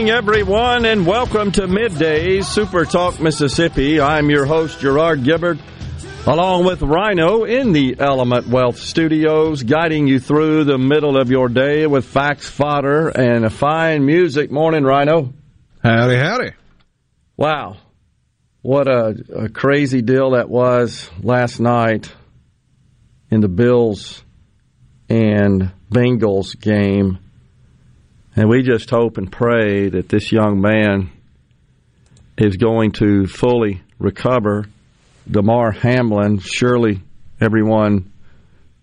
Morning, everyone, and welcome to Midday Super Talk Mississippi. I'm your host, Gerard Gibert, along with Rhino in the Element Wealth Studios, guiding you through the middle of your day with facts, fodder, and a fine music. Morning, Rhino. Howdy, howdy. Wow. What a, a crazy deal that was last night in the Bills and Bengals game and we just hope and pray that this young man is going to fully recover. Damar Hamlin, surely everyone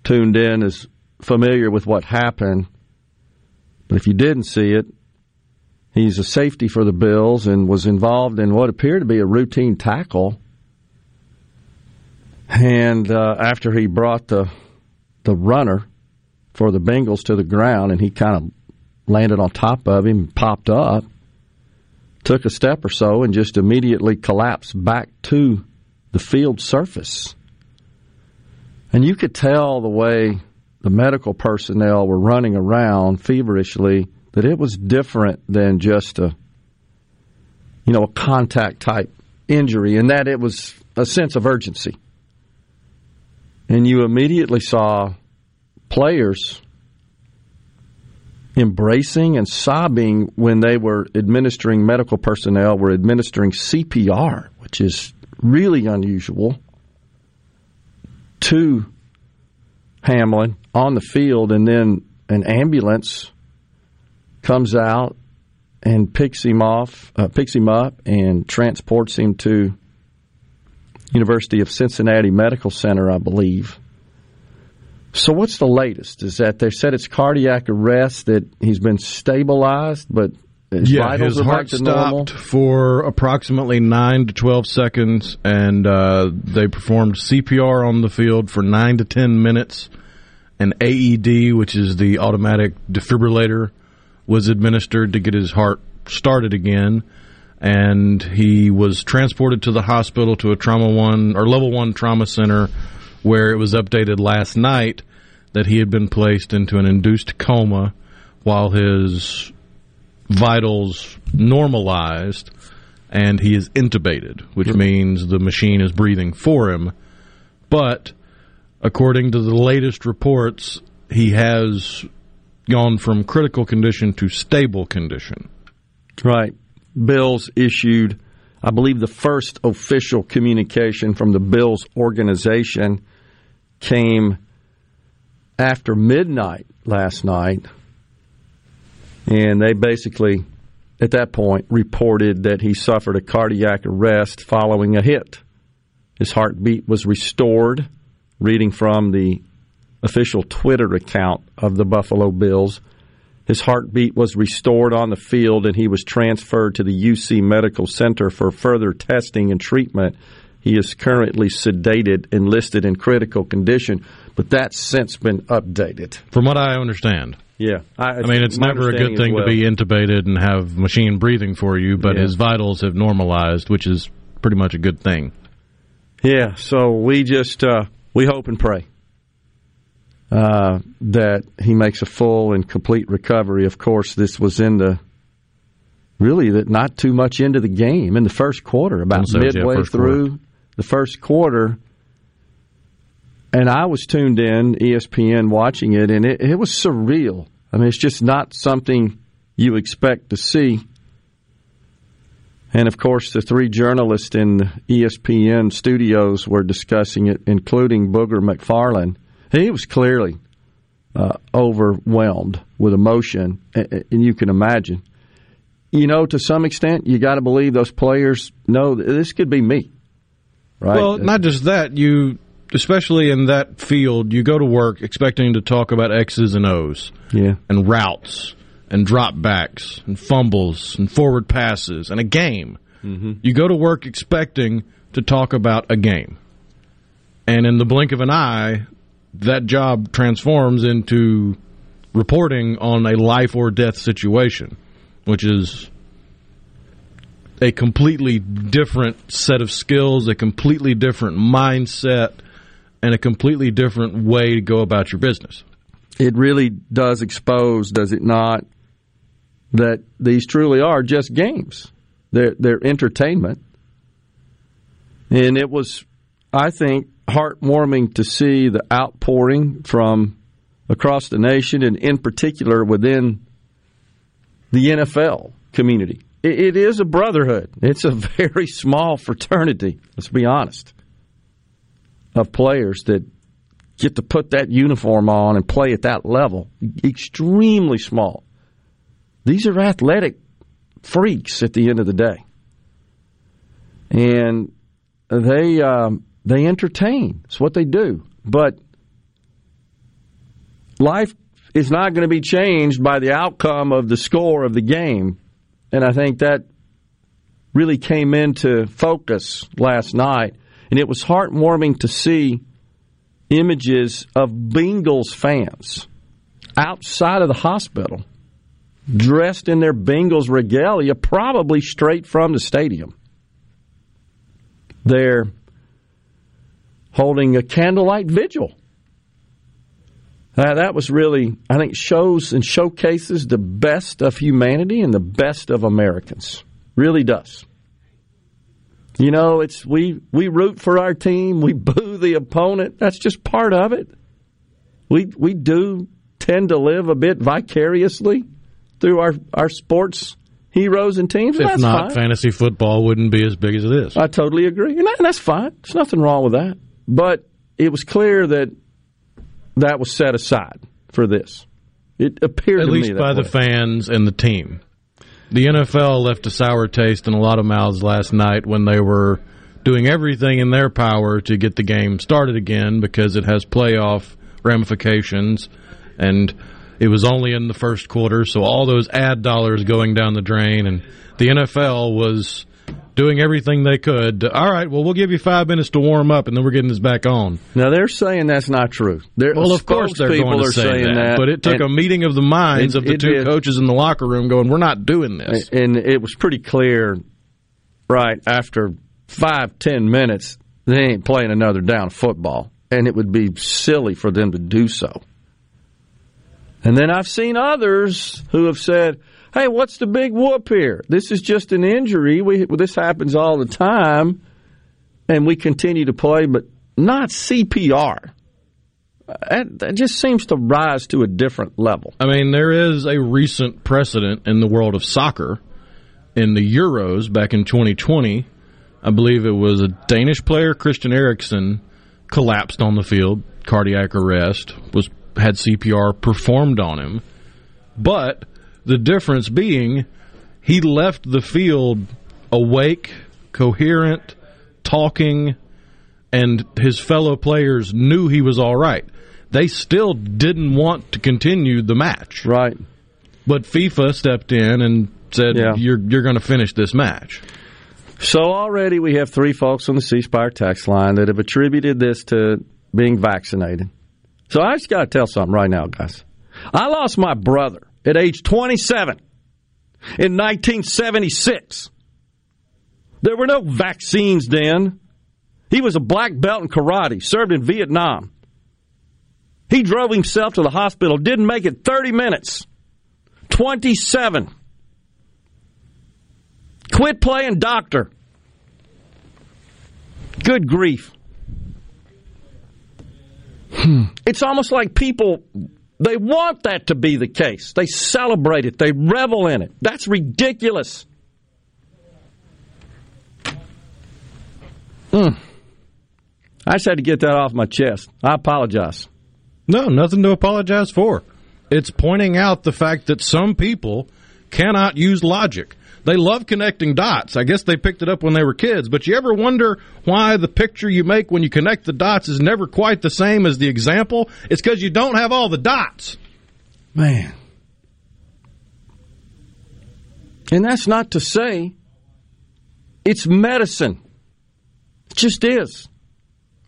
tuned in is familiar with what happened. But if you didn't see it, he's a safety for the Bills and was involved in what appeared to be a routine tackle. And uh, after he brought the the runner for the Bengals to the ground, and he kind of landed on top of him, popped up, took a step or so, and just immediately collapsed back to the field surface. And you could tell the way the medical personnel were running around feverishly that it was different than just a you know a contact type injury and that it was a sense of urgency. And you immediately saw players embracing and sobbing when they were administering medical personnel were administering CPR, which is really unusual, to Hamlin on the field, and then an ambulance comes out and picks him off, uh, picks him up, and transports him to University of Cincinnati Medical Center, I believe. So what's the latest? Is that they said it's cardiac arrest that he's been stabilized, but his yeah, his heart stopped for approximately nine to twelve seconds, and uh, they performed CPR on the field for nine to ten minutes. An AED, which is the automatic defibrillator, was administered to get his heart started again, and he was transported to the hospital to a trauma one or level one trauma center, where it was updated last night that he had been placed into an induced coma while his vitals normalized and he is intubated, which means the machine is breathing for him. But according to the latest reports, he has gone from critical condition to stable condition. Right. Bills issued, I believe, the first official communication from the Bills organization came after midnight last night, and they basically, at that point, reported that he suffered a cardiac arrest following a hit. His heartbeat was restored, reading from the official Twitter account of the Buffalo Bills. His heartbeat was restored on the field, and he was transferred to the UC Medical Center for further testing and treatment. He is currently sedated and listed in critical condition but that's since been updated. From what I understand. Yeah, I, I mean it's never a good thing well. to be intubated and have machine breathing for you, but yeah. his vitals have normalized, which is pretty much a good thing. Yeah, so we just uh, we hope and pray uh, that he makes a full and complete recovery. Of course, this was in the really that not too much into the game in the first quarter, about midway through quarter. the first quarter and I was tuned in, ESPN, watching it, and it, it was surreal. I mean, it's just not something you expect to see. And of course, the three journalists in the ESPN studios were discussing it, including Booger McFarland. He was clearly uh, overwhelmed with emotion, and you can imagine. You know, to some extent, you got to believe those players know this could be me. Right? Well, not just that. You, especially in that field, you go to work expecting to talk about X's and O's, yeah, and routes and dropbacks and fumbles and forward passes and a game. Mm-hmm. You go to work expecting to talk about a game. And in the blink of an eye, that job transforms into reporting on a life or death situation, which is a completely different set of skills, a completely different mindset, and a completely different way to go about your business. It really does expose, does it not, that these truly are just games. They're, they're entertainment. And it was, I think, heartwarming to see the outpouring from across the nation and, in particular, within the NFL community. it, is a brotherhood, it's a very small fraternity, let's be honest, of players that get to put that uniform on and play at that level. Extremely small. These are athletic freaks at the end of the day. And they um, they entertain. It's what they do. But life is not going to be changed by the outcome of the score of the game. And I think that really came into focus last night. And it was heartwarming to see images of Bengals fans outside of the hospital dressed in their Bengals regalia, probably straight from the stadium. They're holding a candlelight vigil. Uh, that was really, I think, shows and showcases the best of humanity and the best of Americans. Really does. You know, it's we we root for our team, we boo the opponent. That's just part of it. We we do tend to live a bit vicariously through our, our sports heroes and teams. If not, fine. fantasy football wouldn't be as big as it is. I totally agree. And, that's fine. There's nothing wrong with that. But it was clear that that was set aside for this. It appeared at least by way. the fans and the team. The NFL left a sour taste in a lot of mouths last night when they were doing everything in their power to get the game started again because it has playoff ramifications and it was only in the first quarter, so all those ad dollars going down the drain, and the NFL was doing everything they could. All right, well, we'll give you five minutes to warm up, and then we're getting this back on. Now they're saying that's not true. They're, well, of course they're going to say that, that, but it took a meeting of the minds of the two coaches in the locker room, going, "We're not doing this." And it was pretty clear, right after five ten minutes, they ain't playing another down of football, and it would be silly for them to do so. And then I've seen others who have said, "Hey, what's the big whoop here? This is just an injury. We this happens all the time, and we continue to play, but not CPR." That, that just seems to rise to a different level. I mean, there is a recent precedent in the world of soccer in the Euros back in 2020. I believe it was a Danish player, Christian Eriksen, collapsed on the field, cardiac arrest, was had CPR performed on him. But the difference being he left the field awake, coherent, talking, and his fellow players knew he was all right. They still didn't want to continue the match. Right. But FIFA stepped in and said, yeah. "You're you're going to finish this match." So already we have three folks on the C Spire text line that have attributed this to being vaccinated. So I just got to tell something right now, guys. I lost my brother at age 27 in 1976. There were no vaccines then. He was a black belt in karate, served in Vietnam. He drove himself to the hospital, didn't make it 30 minutes. 27. Quit playing doctor. Good grief. Hmm. it's almost like people they want that to be the case. They celebrate it. They revel in it. That's ridiculous. Mm. I just had to get that off my chest. I apologize. No, nothing to apologize for. It's pointing out the fact that some people cannot use logic. They love connecting dots. I guess they picked it up when they were kids. But you ever wonder why the picture you make when you connect the dots is never quite the same as the example? It's because you don't have all the dots. Man. And that's not to say it's medicine. It just is.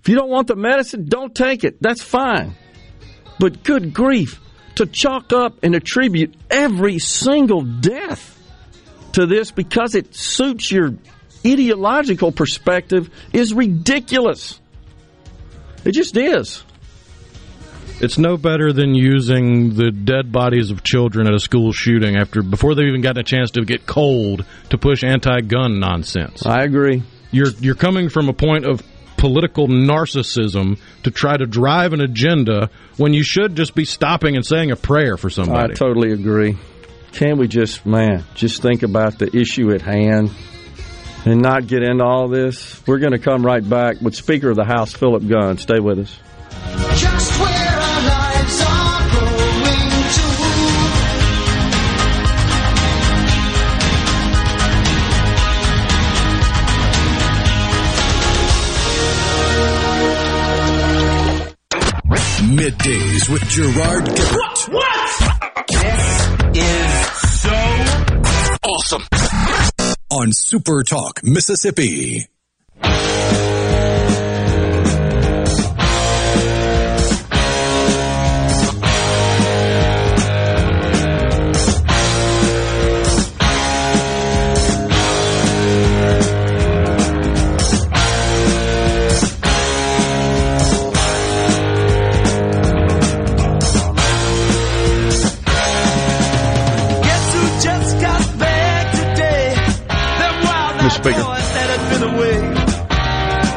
If you don't want the medicine, don't take it. That's fine. But good grief, to chalk up and attribute every single death to this because it suits your ideological perspective is ridiculous. It just is. It's no better than using the dead bodies of children at a school shooting after before they've even gotten a chance to get cold to push anti-gun nonsense. I agree. You're you're coming from a point of political narcissism to try to drive an agenda when you should just be stopping and saying a prayer for somebody. I totally agree. Can we just, man, just think about the issue at hand and not get into all this? We're going to come right back with Speaker of the House, Philip Gunn. Stay with us. Just where our lives are going to. Middays with Gerard Gibert. What? what? This is awesome. On Super Talk, Mississippi.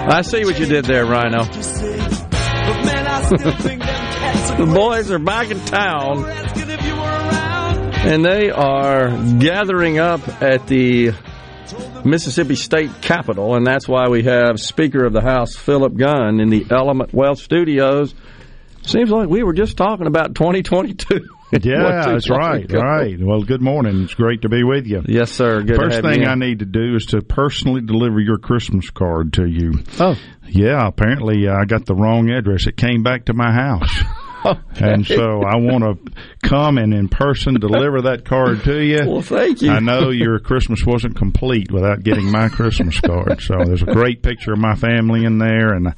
I see what you did there, Rhino. the boys are back in town. And they are gathering up at the Mississippi State Capitol, and that's why we have Speaker of the House Philip Gunn in the Element Wealth Studios. Seems like we were just talking about 2022. Yeah, that's right. Ago. Right. Well, good morning. It's great to be with you. Yes, sir. Good First thing I need to do is to personally deliver your Christmas card to you. Oh. Yeah, apparently uh, I got the wrong address. It came back to my house. Okay. And so I want to come and in person deliver that card to you. Well, thank you. I know your Christmas wasn't complete without getting my Christmas card. So there's a great picture of my family in there, and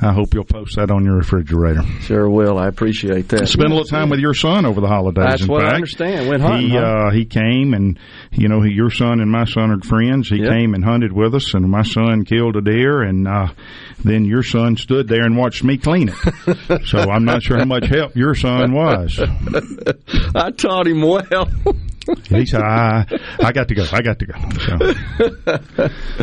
I hope you'll post that on your refrigerator. Sure will. I appreciate that. Spend a little time with your son over the holidays. That's what fact. I understand. Went hunting. He, huh? uh, he came, and you know, he, your son and my son are friends. He yep. came and hunted with us, and my son killed a deer, and uh, then your son stood there and watched me clean it. so I'm not sure how much help your son was. I taught him well. he said, I, I got to go. I got to go. So,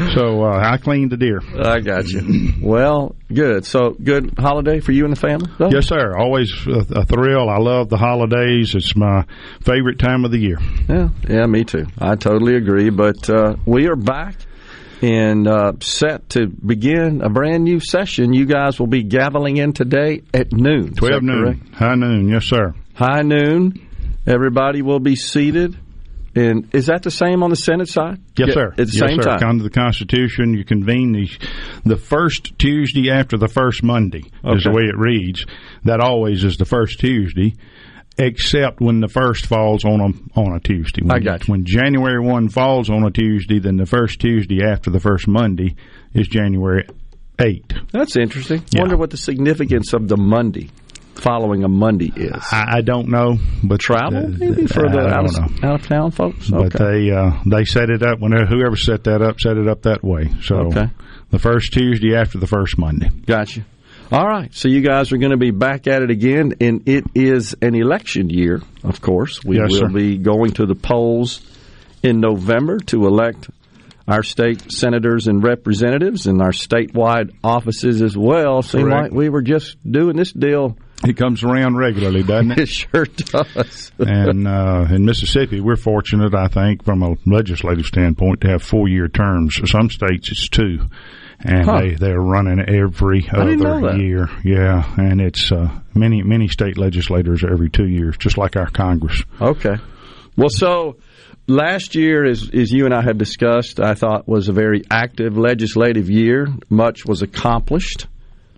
so uh, I cleaned the deer. I got you. Well, good. So, good holiday for you and the family? Though? Yes, sir. Always a, a, thrill. I love the holidays. It's my favorite time of the year. Yeah, yeah, me too. I totally agree. But uh, we are back and uh, set to begin a brand new session. You guys will be gaveling in today at noon. 12 noon. Correct? High noon, yes, sir. High noon. Everybody will be seated. And is that the same on the Senate side? Yes, sir. At the yes, same sir. time. Under the Constitution, you convene the, the first Tuesday after the first Monday, okay. is the way it reads. That always is the first Tuesday except when the first falls on a on a Tuesday. When, I got you. When January one falls on a Tuesday, then the first Tuesday after the first Monday is January eight. That's interesting. Yeah. Wonder what the significance of the Monday following a Monday is. I, I don't know, but travel maybe for the out of, out of, town folks. Okay. But they uh, they set it up when whoever set that up set it up that way. So okay. the first Tuesday after the first Monday. Gotcha. All right, so you guys are going to be back at it again, and it is an election year, of course. We yes, will sir. be going to the polls in November to elect our state senators and representatives and our statewide offices as well. Seemed like we were just doing this deal It comes around regularly, doesn't it? It sure does. and uh, in Mississippi, we're fortunate, I think, from a legislative standpoint, to have four year terms. Some states it's two, and Huh. they they're running every I didn't know other year. Yeah, and it's uh, many many state legislators every two years, just like our Congress. Okay. Well, so last year, as, as you and I have discussed, I thought was a very active legislative year. Much was accomplished,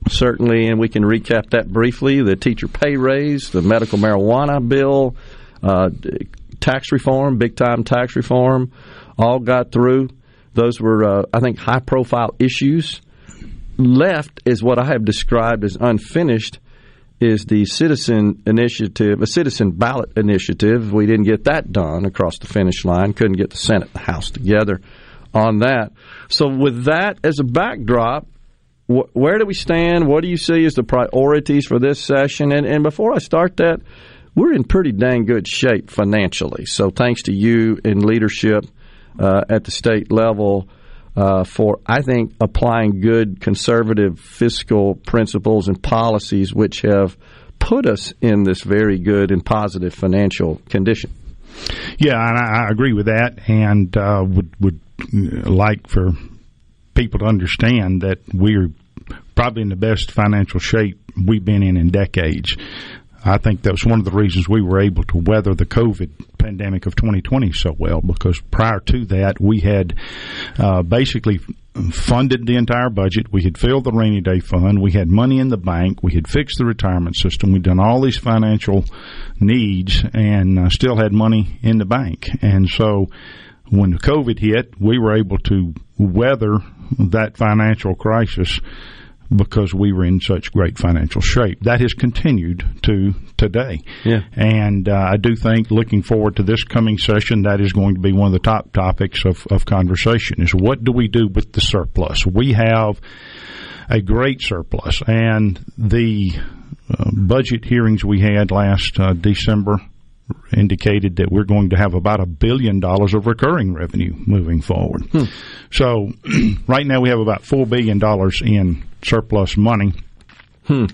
certainly, and we can recap that briefly. The teacher pay raise, the medical marijuana bill, uh, tax reform, big time tax reform, all got through. Those were, uh, I think, high profile issues. Left is what I have described as unfinished is the citizen initiative, a citizen ballot initiative. We didn't get that done across the finish line. Couldn't get the Senate and the House together on that. So, with that as a backdrop, wh- where do we stand? What do you see as the priorities for this session? And, and before I start that, we're in pretty dang good shape financially. So, thanks to you and leadership at the state level uh, for, I think, applying good conservative fiscal principles and policies which have put us in this very good and positive financial condition. Yeah, and I, I agree with that, and uh, would would uh, like for people to understand that we're probably in the best financial shape we've been in in decades. I think that was one of the reasons we were able to weather the COVID pandemic of 2020 so well because prior to that we had uh, basically funded the entire budget. We had filled the rainy day fund. We had money in the bank. We had fixed the retirement system. We'd done all these financial needs and uh, still had money in the bank. And so when the COVID hit, we were able to weather that financial crisis because we were in such great financial shape. That has continued to today. Yeah. And uh, I do think looking forward to this coming session, that is going to be one of the top topics of, of conversation is what do we do with the surplus? We have a great surplus and the uh, budget hearings we had last uh, December indicated that we're going to have about a billion dollars of recurring revenue moving forward. So right now we have about four billion dollars in surplus money.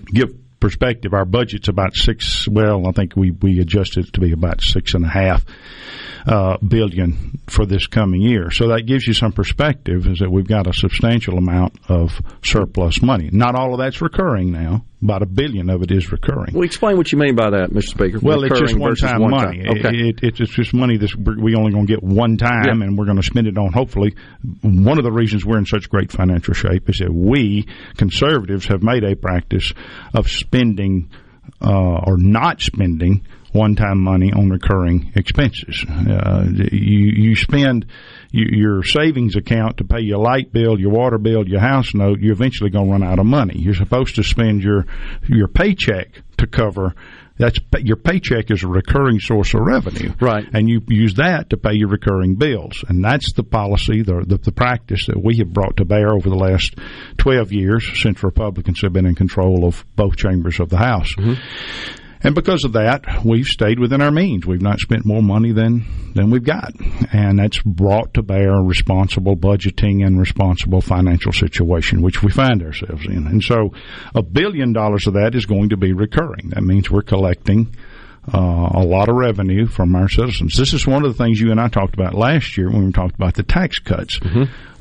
Give perspective, our budget's about six. Well, I think we we adjusted it to be about six and a half uh, billion for this coming year. So that gives you some perspective. Is that we've got a substantial amount of surplus money. Not all of that's recurring now. About a billion of it is recurring. Well, explain what you mean by that, Mr. Speaker. Well, it's just one-time one money. time. Okay. It, it, it's just money that we only going to get one time, Yeah. and we're going to spend it on. Hopefully, one of the reasons we're in such great financial shape is that we conservatives have made a practice of spending uh, or not spending one-time money on recurring expenses. Uh, you you spend your savings account to pay your light bill, your water bill, your house note. You're eventually going to run out of money. You're supposed to spend your your paycheck to cover. That's your paycheck is a recurring source of revenue, Right. And you use that to pay your recurring bills, and that's the policy, the, the the practice that we have brought to bear over the last twelve years since Republicans have been in control of both chambers of the House. Mm-hmm. And because of that, we've stayed within our means. We've not spent more money than than we've got, and that's brought to bear responsible budgeting and responsible financial situation, which we find ourselves in. And so, a billion dollars of that is going to be recurring. That means we're collecting uh, a lot of revenue from our citizens. This is one of the things you and I talked about last year when we talked about the tax cuts.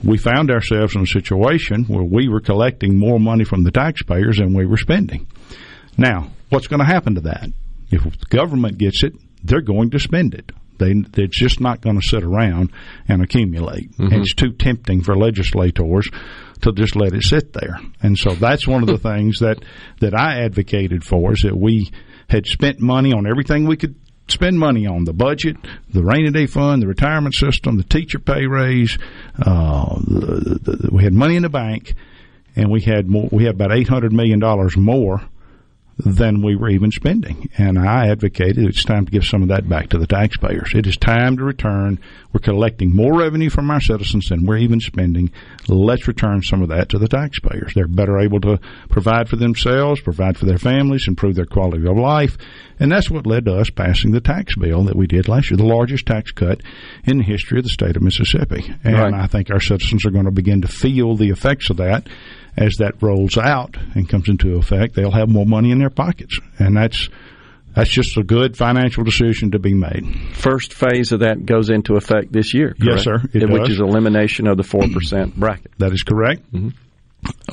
We found ourselves in a situation where we were collecting more money from the taxpayers than we were spending. Now, what's going to happen to that? If the government gets it, they're going to spend it. They, they're just not going to sit around and accumulate. And It's too tempting for legislators to just let it sit there. And so that's one of the things that, that I advocated for is that we had spent money on everything we could spend money on the budget, the rainy day fund, the retirement system, the teacher pay raise. Uh, the, the, the, we had money in the bank, and we had more. We had about eight hundred million dollars more than we were even spending. And I advocated it's time to give some of that back to the taxpayers. It is time to return. We're collecting more revenue from our citizens than we're even spending. Let's return some of that to the taxpayers. They're better able to provide for themselves, provide for their families, improve their quality of life. And that's what led to us passing the tax bill that we did last year, the largest tax cut in the history of the state of Mississippi. And Right. I think our citizens are going to begin to feel the effects of that as that rolls out and comes into effect, they'll have more money in their pockets, and that's that's just a good financial decision to be made. First phase of that goes into effect this year. Correct? Yes, sir. It Which does. is elimination of the four percent bracket. That is correct. Mm-hmm.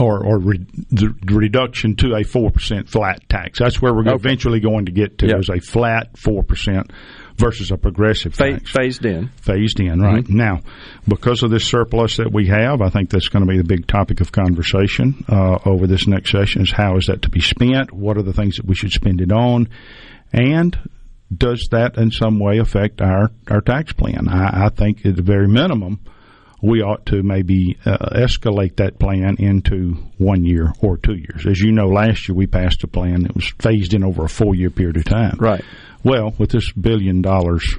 Or, or re, the reduction to a four percent flat tax. That's where we're okay. eventually going to get to yep. is a flat four percent versus a progressive tax. Phased in. Phased in, right. Mm-hmm. Now, because of this surplus that we have, I think that's going to be the big topic of conversation uh, over this next session is how is that to be spent? What are the things that we should spend it on? And does that in some way affect our, our tax plan? I, I think at the very minimum, we ought to maybe uh, escalate that plan into one year or two years. As you know, last year we passed a plan that was phased in over a four year period of time. Right. Well, with this billion dollars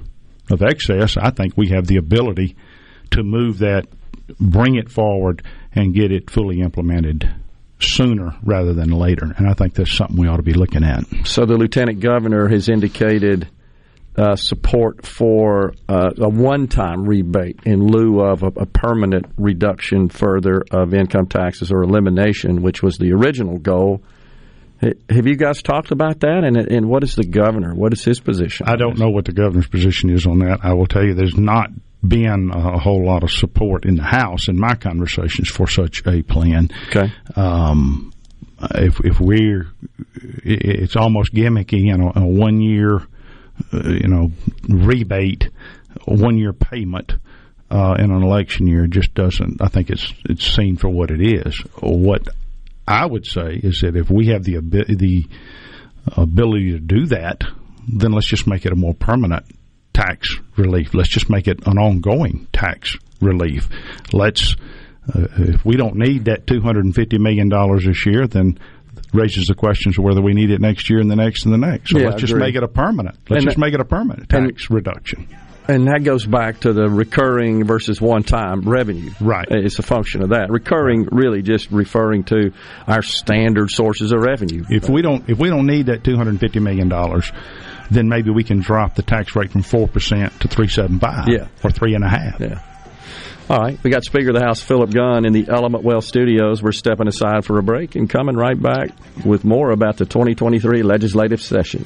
of excess, I think we have the ability to move that, bring it forward, and get it fully implemented sooner rather than later. And I think that's something we ought to be looking at. So the lieutenant governor has indicated uh, support for uh, a one-time rebate in lieu of a, a, permanent reduction further of income taxes or elimination, which was the original goal. Have you guys talked about that? And, and what is the governor? What is his position? I don't know what the governor's position is on that. I will tell you, there's not been a whole lot of support in the House in my conversations for such a plan. Okay. Um, if if we're, it's almost gimmicky, you know, a one year, uh, you know, rebate, one year payment. Uh, in an election year just doesn't. I think it's it's seen for what it is. What I would say is that if we have the the ability to do that, then let's just make it a more permanent tax relief. Let's just make it an ongoing tax relief. Let's uh, if we don't need that two hundred and fifty million dollars this year, then raises the questions of whether we need it next year and the next and the next. So yeah, let's just make it a permanent. Let's and just make it a permanent tax reduction. And that goes back to the recurring versus one time revenue. Right. It's a function of that. Recurring really just referring to our standard sources of revenue. If we don't if we don't need that two hundred and fifty million dollars, then maybe we can drop the tax rate from four percent to three seven five. Yeah. Or three and a half. Yeah. All right, we got Speaker of the House Philip Gunn in the Element Wealth Studios. We're stepping aside for a break and coming right back with more about the 2023 legislative session.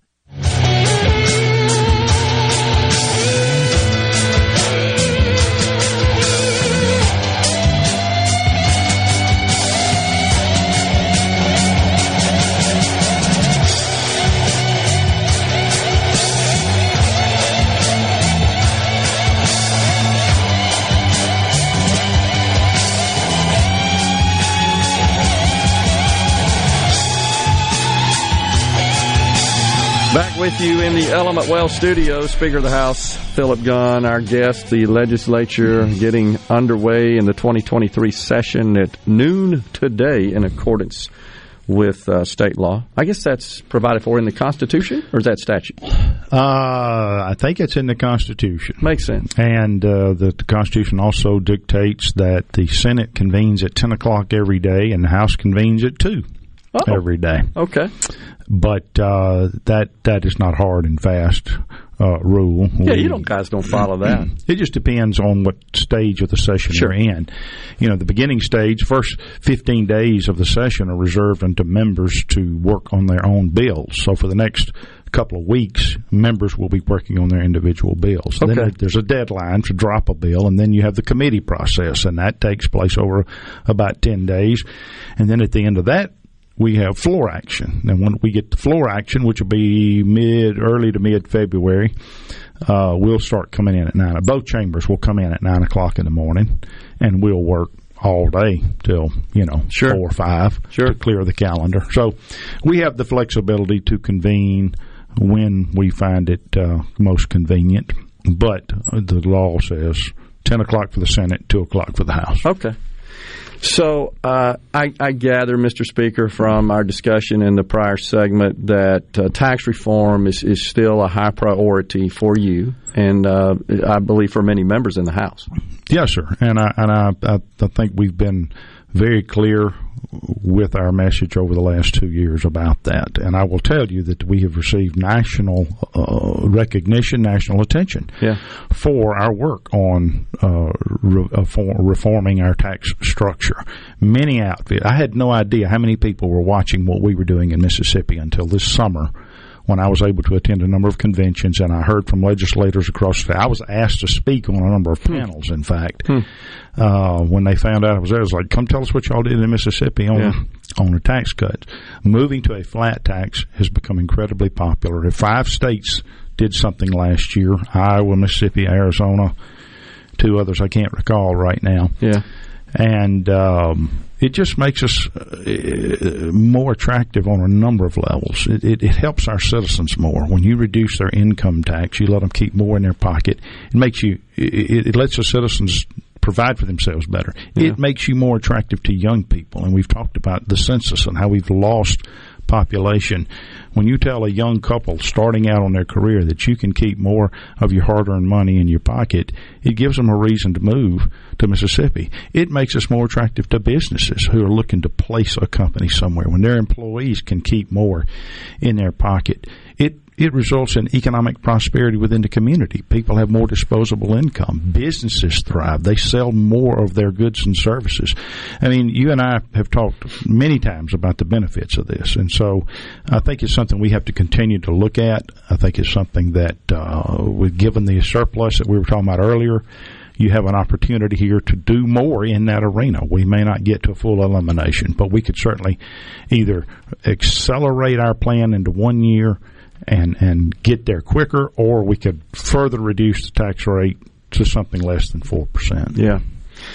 With you in the Element Wealth studio, Speaker of the House, Philip Gunn, our guest, the legislature getting underway in the 2023 session at noon today in accordance with uh, state law. I guess that's provided for in the Constitution, or is that statute? Uh, I think it's in the Constitution. Makes sense. And uh, the, the, Constitution also dictates that the Senate convenes at 10 o'clock every day and the House convenes at 2 Uh-oh. every day. Okay but uh, that that is not hard and fast uh, rule. Yeah, we, you don't guys don't follow that. It just depends on what stage of the session sure. you're in. You know, the beginning stage, first 15 days of the session are reserved unto members to work on their own bills. So for the next couple of weeks, members will be working on their individual bills. Okay. Then there's a deadline to drop a bill, and then you have the committee process, and that takes place over about 10 days. And then at the end of that we have floor action. And when we get to floor action, which will be mid, early to mid February, uh, we'll start coming in at nine. Both chambers will come in at nine o'clock in the morning, and we'll work all day till you know Sure. four or five Sure. to clear the calendar. So we have the flexibility to convene when we find it uh, most convenient. But the law says ten o'clock for the Senate, two o'clock for the House. Okay. So uh, I, I gather, Mr. Speaker, from our discussion in the prior segment that uh, tax reform is, is still a high priority for you, and uh, I believe for many members in the House. Yes, sir. And I and I, I, I think we've been very clear with our message over the last two years about that. And I will tell you that we have received national uh, recognition, national attention Yeah. for our work on uh, re- uh, reforming our tax structure. Many outfits. I had no idea how many people were watching what we were doing in Mississippi until this summer when I was able to attend a number of conventions and I heard from legislators across the state. I was asked to speak on a number of panels, in fact. Uh, when they found out I was there, I was like, come tell us what y'all did in Mississippi on, Yeah. on the tax cuts. Moving to a flat tax has become incredibly popular. If five states did something last year, Iowa, Mississippi, Arizona, two others I can't recall right now Yeah. and um, it just makes us uh, more attractive on a number of levels. It, it, it helps our citizens more when you reduce their income tax. You let them keep more in their pocket. It makes you. It, it lets the citizens provide for themselves better. It makes you more attractive to young people, and we've talked about the census and how we've lost population. When you tell a young couple starting out on their career that you can keep more of your hard earned money in your pocket, it gives them a reason to move to Mississippi. It makes us more attractive to businesses who are looking to place a company somewhere when their employees can keep more in their pocket. It results in economic prosperity within the community. People have more disposable income. Businesses thrive. They sell more of their goods and services. I mean, you and I have talked many times about the benefits of this, and so I think it's something we have to continue to look at. I think it's something that, uh, with given the surplus that we were talking about earlier, you have an opportunity here to do more in that arena. We may not get to a full elimination, but we could certainly either accelerate our plan into one year and and get there quicker, or we could further reduce the tax rate to something less than four percent. Yeah.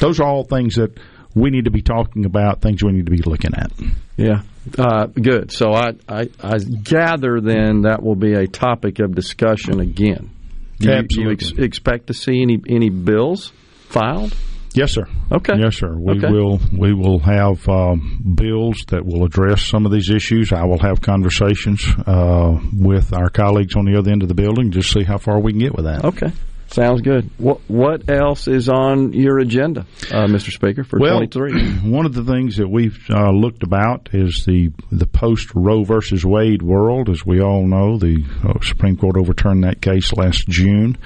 Those are all things that we need to be talking about, things we need to be looking at. Yeah. Uh, good. So I, I, I gather then that will be a topic of discussion again. Do you, do you ex- expect to see any any bills filed? Yes, sir. Okay. Yes, sir. We Okay. will. We will have um, bills that will address some of these issues. I will have conversations uh, with our colleagues on the other end of the building to see how far we can get with that. Okay. Sounds good. What what else is on your agenda, uh, Mr. Speaker, for Well, 23? one of the things that we've uh, looked about is the the post Roe versus Wade world. As we all know, the uh, Supreme Court overturned that case last June.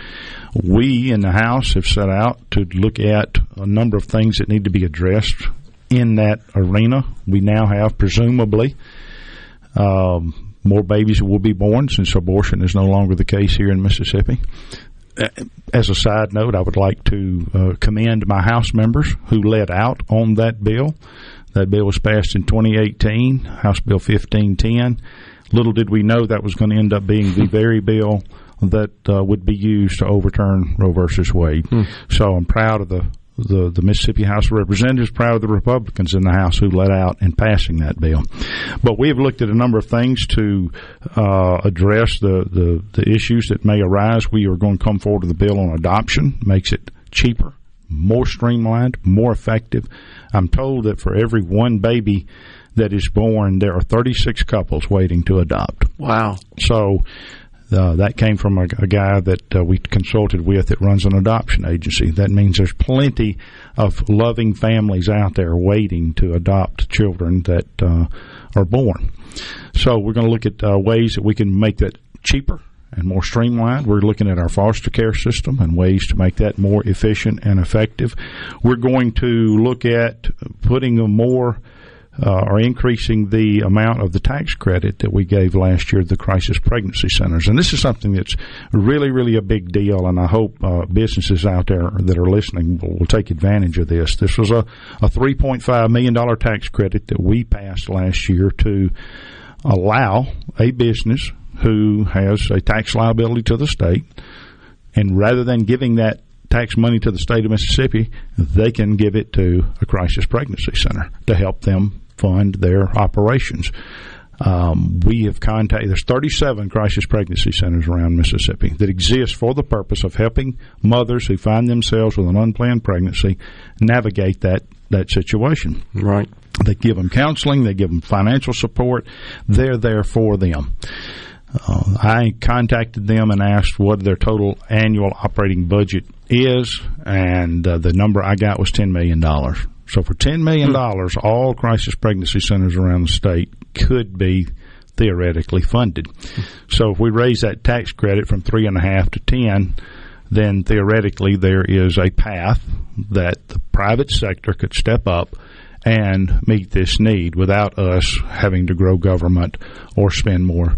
We in the House have set out to look at a number of things that need to be addressed in that arena. We now have, presumably, um, more babies will be born since abortion is no longer the case here in Mississippi as a side note, I would like to uh, commend my House members who led out on that bill. That bill was passed in 2018, House Bill 1510. Little did we know that was going to end up being the very bill that uh, would be used to overturn Roe versus Wade. So I'm proud of the, the the Mississippi House of Representatives, proud of the Republicans in the House who led out in passing that bill. But we have looked at a number of things to uh, address the, the, the issues that may arise. We are going to come forward with a bill on adoption, makes it cheaper, more streamlined, more effective. I'm told that for every one baby that is born, there are 36 couples waiting to adopt. wow. So uh, that came from a, a guy that uh, we consulted with that runs an adoption agency. That means there's plenty of loving families out there waiting to adopt children that uh, are born. So we're going to look at uh, ways that we can make that cheaper and more streamlined. We're looking at our foster care system and ways to make that more efficient and effective. We're going to look at putting a more uh, or increasing the amount of the tax credit that we gave last year to the crisis pregnancy centers. And this is something that's really, really a big deal, and I hope uh, businesses out there that are listening will, will take advantage of this. This was a, a $3.5 million tax credit that we passed last year to allow a business who has a tax liability to the state, and rather than giving that tax money to the state of Mississippi, they can give it to a crisis pregnancy center to help them fund their operations. Um, we have contacted, there's 37 crisis pregnancy centers around Mississippi that exist for the purpose of helping mothers who find themselves with an unplanned pregnancy navigate that, that situation. Right. They give them counseling, they give them financial support, they're there for them. Uh, I contacted them and asked what their total annual operating budget is, and uh, the number I got was $10 million. So for $10 million, all crisis pregnancy centers around the state could be theoretically funded. So if we raise that tax credit from three and a half to 10, then theoretically there is a path that the private sector could step up and meet this need without us having to grow government or spend more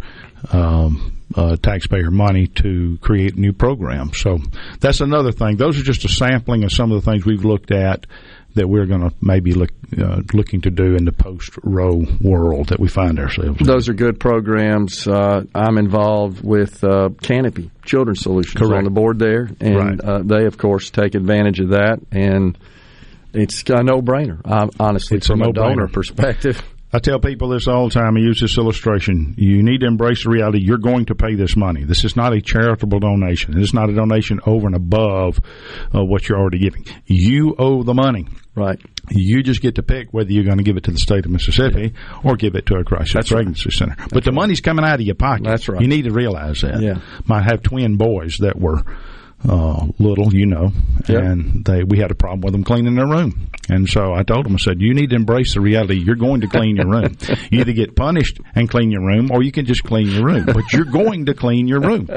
um, uh, taxpayer money to create new programs. So that's another thing. Those are just a sampling of some of the things we've looked at that we're going to maybe look uh, looking to do in the post Roe world that we find ourselves. In. Those are good programs. Uh, I'm involved with uh, Canopy Children's Solutions Correct. on the board there, and Right. uh, they of course take advantage of that. And it's a no brainer. Honestly, It's from a, no-brainer. donor perspective. I tell people this all the time. I use this illustration. You need to embrace the reality you're going to pay this money. This is not a charitable donation. This is not a donation over and above uh, what you're already giving. You owe the money. Right. You just get to pick whether you're going to give it to the state of Mississippi or give it to a crisis That's right. pregnancy center. but the money's coming out of your pocket. That's right. You need to realize that. Yeah. Might have twin boys that were uh, little, you know, Yep. and they we had a problem with them cleaning their room. And so I told them, I said, you need to embrace the reality you're going to clean your room. you either get punished and clean your room, or you can just clean your room. But you're going to clean your room.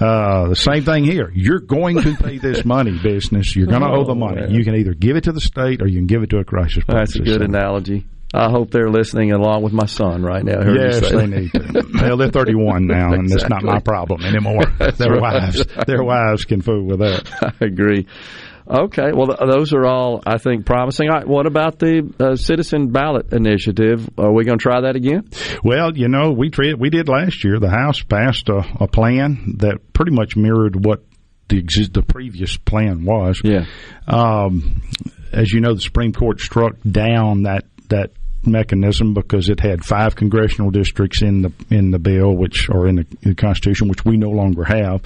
Uh, the same thing here. You're going to pay this money, business. You're going to owe the money. man. You can either give it to the state or you can give it to a crisis. That's a good center. analogy. I hope they're listening along with my son right now. Yes, they need to. well, they're 31 now, and it's not my problem anymore. their right. wives, their wives can fool with that. I agree. Okay, well, th- those are all, I think, promising. All right, what about the uh, citizen ballot initiative? Are we going to try that again? Well, you know, we tre- we did last year. The House passed a, a plan that pretty much mirrored what the exi- the previous plan was. Yeah. Um, as you know, the Supreme Court struck down that that mechanism because it had five congressional districts in the in the bill, which are in the, the Constitution, which we no longer have.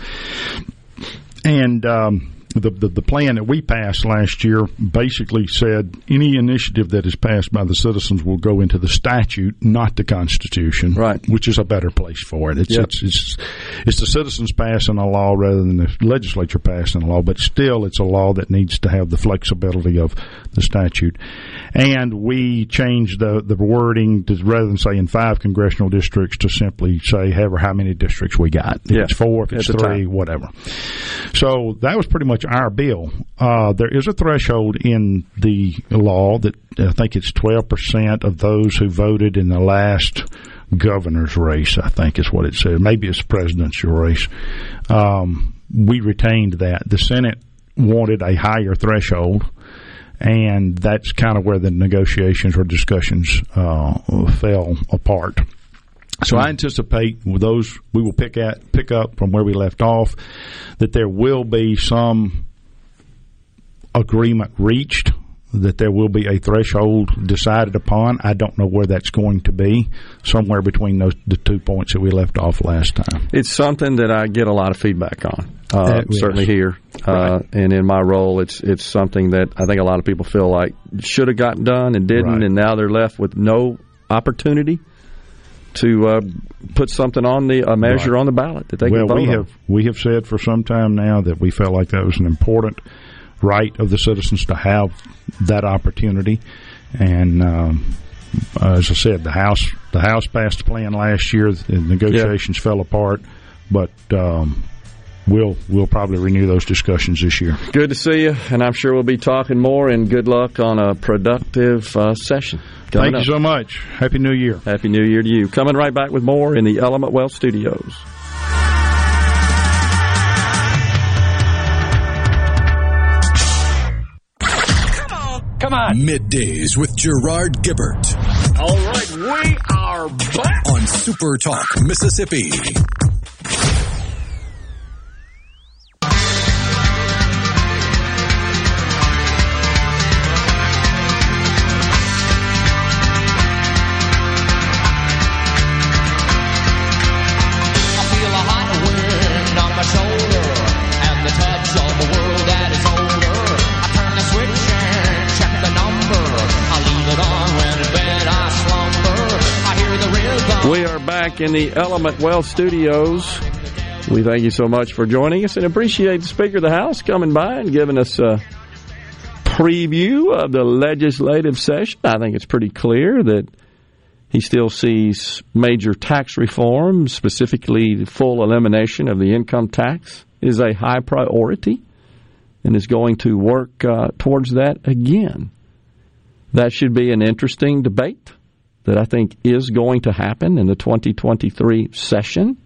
And um, the, the the plan that we passed last year basically said any initiative that is passed by the citizens will go into the statute, not the Constitution, Right. Which is a better place for it. It's Yep. it's, it's it's the citizens passing a law rather than the legislature passing a law, but still it's a law that needs to have the flexibility of the statute. And we changed the the wording to rather than saying five congressional districts to simply say however how many districts we got. If Yeah. it's four, if it's At three, whatever. So that was pretty much our bill. Uh, there is a threshold in the law that I think it's twelve percent of those who voted in the last governor's race. I think is what it said. Maybe it's presidential race. Um, we retained that. The Senate wanted a higher threshold. And that's kind of where the negotiations or discussions uh, fell apart. So I anticipate those we will pick at pick up from where we left off that there will be some agreement reached that there will be a threshold decided upon. I don't know where that's going to be. Somewhere between those the two points that we left off last time. It's something that I get a lot of feedback on. Uh, certainly here, uh, Right. and in my role, it's it's something that I think a lot of people feel like should have gotten done and didn't, Right. and now they're left with no opportunity to uh, put something on the a measure Right. on the ballot that they well, can vote we on. have we have said for some time now that we felt like that was an important right of the citizens to have that opportunity, and um, as I said, the house the house passed a plan last year. The negotiations fell apart, but um, we'll we'll probably renew those discussions this year. Good to see you, and I'm sure we'll be talking more. And good luck on a productive uh, session. coming Thank you so much. Happy New Year. Happy New Year to you. Coming right back with more in the Element Wealth Studios. Come on. Come on. Middays with Gerard Gibert All right, we are back. on Super Talk, Mississippi. Back in the Element Wealth Studios. We thank you so much for joining us and appreciate the Speaker of the House coming by and giving us a preview of the legislative session. I think it's pretty clear that he still sees major tax reform, specifically the full elimination of the income tax, is a high priority and is going to work uh, towards that again. That should be an interesting debate that I think is going to happen in the 2023 session.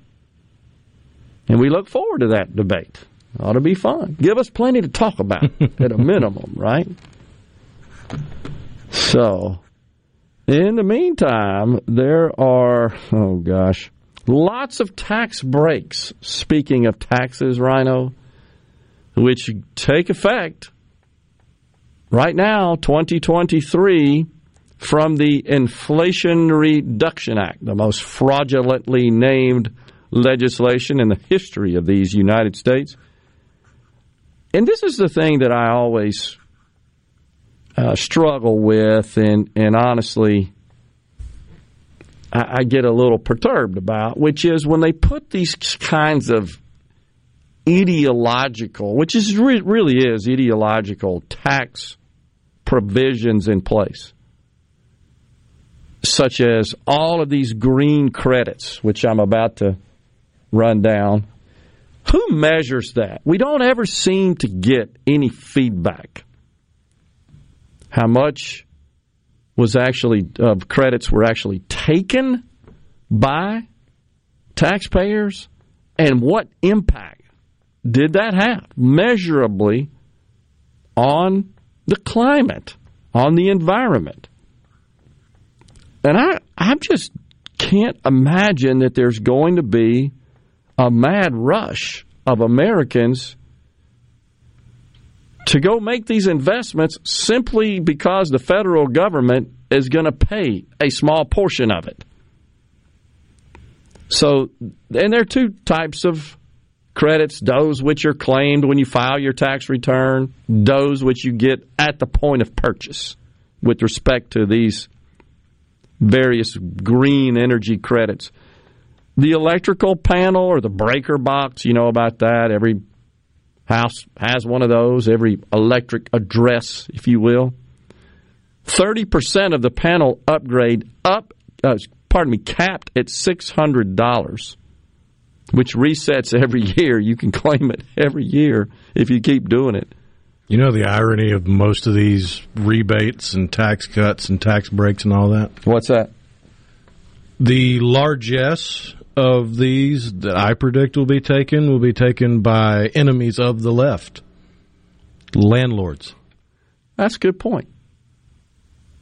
And we look forward to that debate. Ought to be fun. Give us plenty to talk about at a minimum, right? So, in the meantime, there are, oh gosh, lots of tax breaks. Speaking of taxes, Rhino, which take effect right now, 2023 from the Inflation Reduction Act, the most fraudulently named legislation in the history of these United States. And this is the thing that I always uh, struggle with, and, and honestly, I, I get a little perturbed about, which is when they put these kinds of ideological, which is really is ideological tax provisions in place such as all of these green credits, which I'm about to run down. Who measures that? We don't ever seem to get any feedback. How much was actually uh, credits were actually taken by taxpayers, and what impact did that have measurably on the climate, on the environment? And I, I just can't imagine that there's going to be a mad rush of Americans to go make these investments simply because the federal government is going to pay a small portion of it. So, and there are two types of credits those which are claimed when you file your tax return, those which you get at the point of purchase with respect to these various green energy credits. The electrical panel or the breaker box, you know about that. Every house has one of those, every electric address, if you will. 30% of the panel upgrade up, uh, pardon me, capped at $600, which resets every year. You can claim it every year if you keep doing it. You know the irony of most of these rebates and tax cuts and tax breaks and all that? What's that? The largesse of these that I predict will be taken will be taken by enemies of the left, landlords. That's a good point.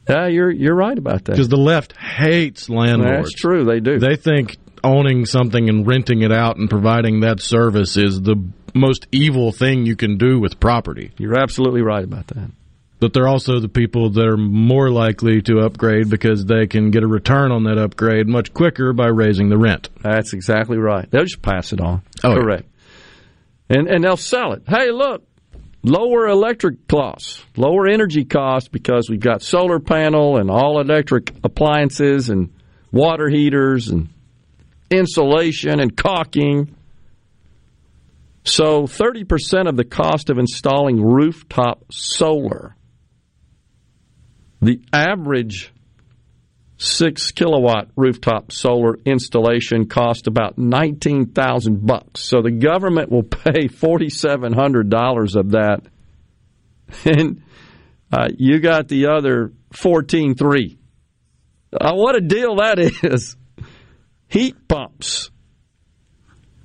Yeah, you're you're right about that. Because the left hates landlords. That's true. They do. They think owning something and renting it out and providing that service is the most evil thing you can do with property. You're absolutely right about that. But they're also the people that are more likely to upgrade because they can get a return on that upgrade much quicker by raising the rent. That's exactly right. They'll just pass it on. Oh, Correct. Yeah. And and they'll sell it. Hey, look, lower electric costs, lower energy costs because we've got solar panel and all electric appliances and water heaters and insulation and caulking so 30% of the cost of installing rooftop solar. The average 6 kilowatt rooftop solar installation cost about 19,000 bucks. So the government will pay $4700 of that. And uh, you got the other 14.3. Uh, what a deal that is. Heat pumps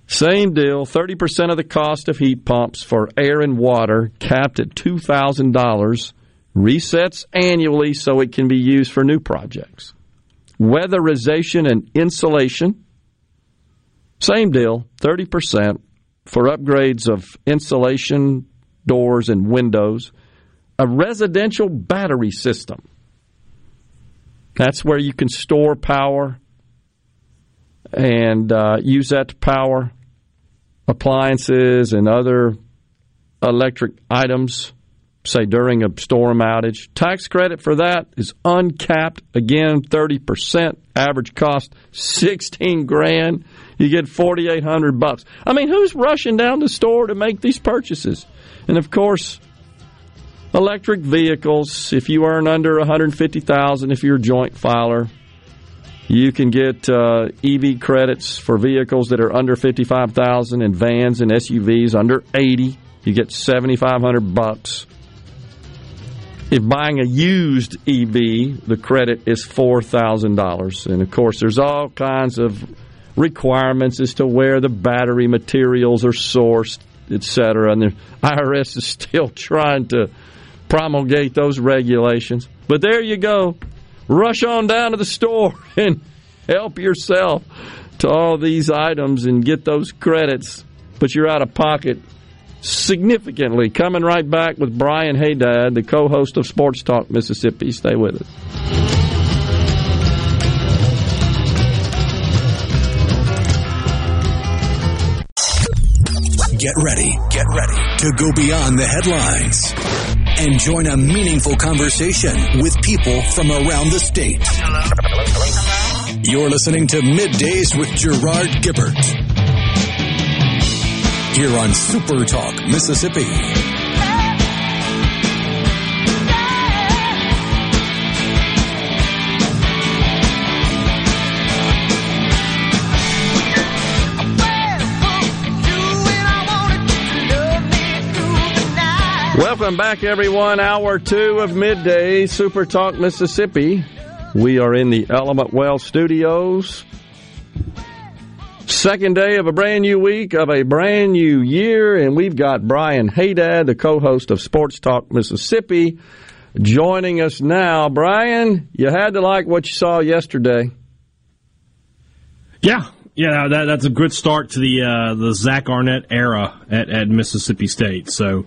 same deal, 30% of the cost of heat pumps for air and water, capped at $2,000, resets annually so it can be used for new projects. Weatherization and insulation, same deal, 30% for upgrades of insulation, doors, and windows. A residential battery system. That's where you can store power and uh, use that to power appliances and other electric items say during a storm outage. Tax credit for that is uncapped. Again, 30%. Average cost 16 grand. You get 4800 bucks. I mean, who's rushing down the store to make these purchases? And of course, electric vehicles, if you earn under 150,000 if you're a joint filer, you can get uh, EV credits for vehicles that are under 55,000 and vans and SUVs under 80. You get 7500 bucks. If buying a used EV, the credit is $4,000. And of course, there's all kinds of requirements as to where the battery materials are sourced, etc. And the IRS is still trying to promulgate those regulations. But there you go. Rush on down to the store and help yourself to all these items and get those credits, but you're out of pocket significantly. Coming right back with Brian Haydad, the co host of Sports Talk Mississippi. Stay with us. Get ready, get ready to go beyond the headlines and join a meaningful conversation with people from around the state. You're listening to Middays with Gerard Gibert here on Super Talk, Mississippi. Welcome back, everyone. Hour two of midday, Super Talk Mississippi. We are in the Element Wealth studios. Second day of a brand new week of a brand new year, and we've got Brian Haydad, the co host of Sports Talk Mississippi, joining us now. Brian, you had to like what you saw yesterday. Yeah, yeah, that, that's a good start to the uh, the Zach Arnett era at, at Mississippi State. So,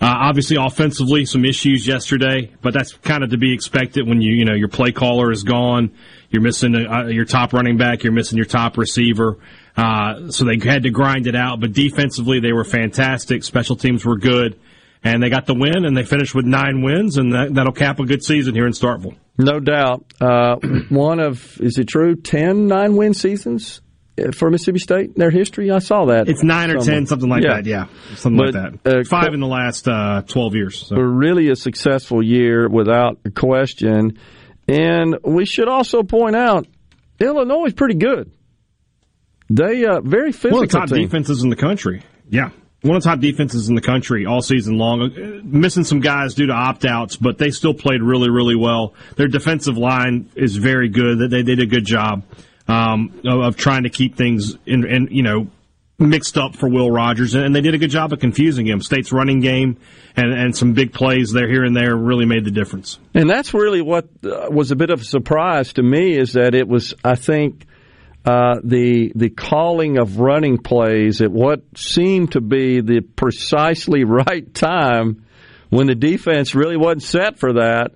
uh, obviously, offensively, some issues yesterday, but that's kind of to be expected when you you know your play caller is gone, you're missing uh, your top running back, you're missing your top receiver. Uh, so they had to grind it out, but defensively they were fantastic. Special teams were good, and they got the win, and they finished with nine wins, and that, that'll cap a good season here in Starkville. No doubt. Uh, one of, is it true, 10 nine win seasons for Mississippi State in their history? I saw that. It's nine or somewhere. 10, something like yeah. that, yeah. Something but, like that. Uh, Five in the last uh, 12 years. So. Really a successful year without a question. And we should also point out Illinois is pretty good. They uh, very physical. One of the top team. defenses in the country. Yeah, one of the top defenses in the country all season long. Uh, missing some guys due to opt outs, but they still played really, really well. Their defensive line is very good. They, they did a good job um, of, of, trying to keep things in, in, you know mixed up for Will Rogers, and they did a good job of confusing him. State's running game and, and some big plays there here and there really made the difference. And that's really what uh, was a bit of a surprise to me is that it was, I think uh, the the calling of running plays at what seemed to be the precisely right time when the defense really wasn't set for that.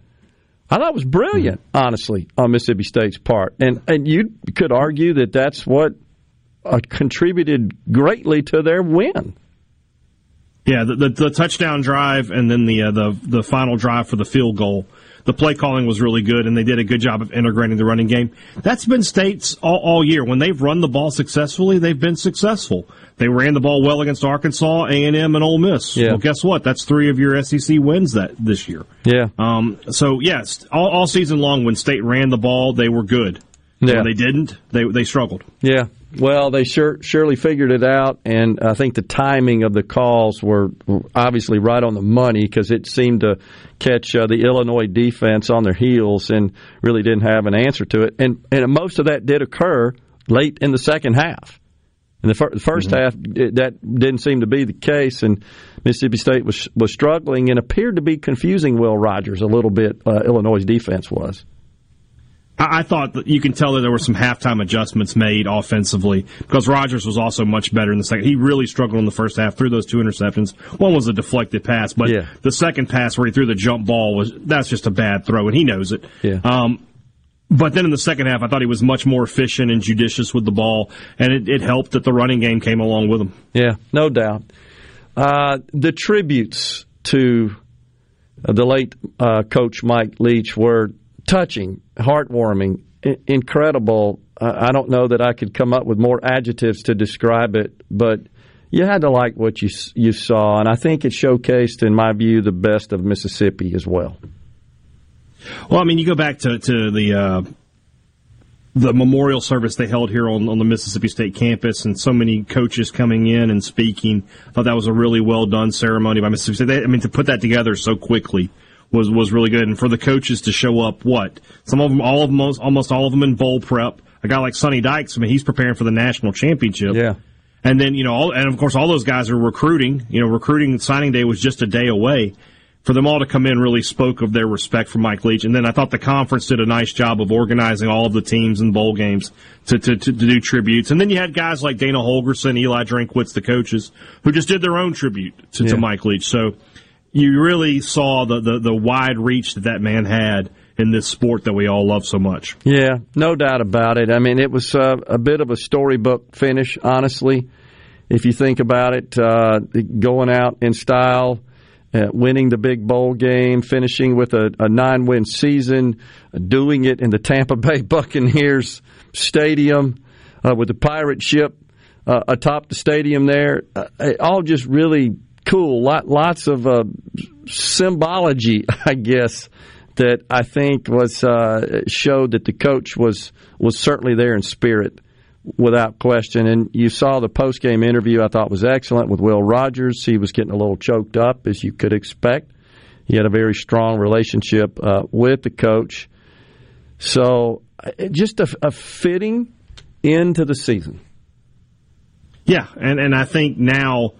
I thought it was brilliant, mm-hmm. honestly, on Mississippi State's part, and and you could argue that that's what uh, contributed greatly to their win. Yeah, the, the, the touchdown drive and then the uh, the the final drive for the field goal the play calling was really good, and they did a good job of integrating the running game. That's been State's all, all year. When they've run the ball successfully, they've been successful. They ran the ball well against Arkansas, A and M, and Ole Miss. Yeah. Well, guess what? That's three of your SEC wins that this year. Yeah. Um. So yes, all, all season long, when State ran the ball, they were good. Yeah. When they didn't, they they struggled. Yeah. Well, they sure surely figured it out, and I think the timing of the calls were obviously right on the money because it seemed to catch uh, the Illinois defense on their heels and really didn't have an answer to it. And and most of that did occur late in the second half. In the, fir- the 1st mm-hmm. half, it, that didn't seem to be the case, and Mississippi State was was struggling and appeared to be confusing Will Rogers a little bit. Uh, Illinois' defense was. I, thought that you can tell that there were some halftime adjustments made offensively because Rogers was also much better in the second. He really struggled in the first half through those two interceptions. One was a deflected pass, but yeah. the second pass where he threw the jump ball was that's just a bad throw, and he knows it. Yeah. Um, but then in the second half, I thought he was much more efficient and judicious with the ball, and it, it helped that the running game came along with him. Yeah, no doubt. Uh, the tributes to the late uh, coach Mike Leach were touching, heartwarming, incredible. I don't know that I could come up with more adjectives to describe it, but you had to like what you you saw, and I think it showcased, in my view, the best of Mississippi as well. Well, I mean, you go back to to the uh, the memorial service they held here on, on the Mississippi State campus, and so many coaches coming in and speaking. I thought that was a really well done ceremony by Mississippi State. They, I mean, to put that together so quickly was was really good, and for the coaches to show up, what some of them, all of them, almost, all of them in bowl prep. A guy like Sonny Dykes, I mean, he's preparing for the national championship. Yeah. And then, you know, all, and of course, all those guys are recruiting. You know, recruiting signing day was just a day away. For them all to come in really spoke of their respect for Mike Leach. And then I thought the conference did a nice job of organizing all of the teams and bowl games to, to, to, to do tributes. And then you had guys like Dana Holgorsen, Eli Drinkwitz, the coaches, who just did their own tribute to, Yeah. to Mike Leach. So you really saw the, the, the wide reach that that man had in this sport that we all love so much. Yeah, no doubt about it. I mean, it was uh, a bit of a storybook finish, honestly. If you think about it, uh, going out in style, uh, winning the big bowl game, finishing with a, a nine win season, doing it in the Tampa Bay Buccaneers Stadium uh, with the pirate ship uh, atop the stadium there. Uh, it all just really cool. Lot, lots of uh, symbology, I guess, that I think was uh, showed that the coach was was certainly there in spirit, without question. And you saw the post game interview. I thought was excellent with Will Rogers. He was getting a little choked up, as you could expect. He had a very strong relationship uh, with the coach. So, uh, just a, a fitting into the season. Yeah, and and I think now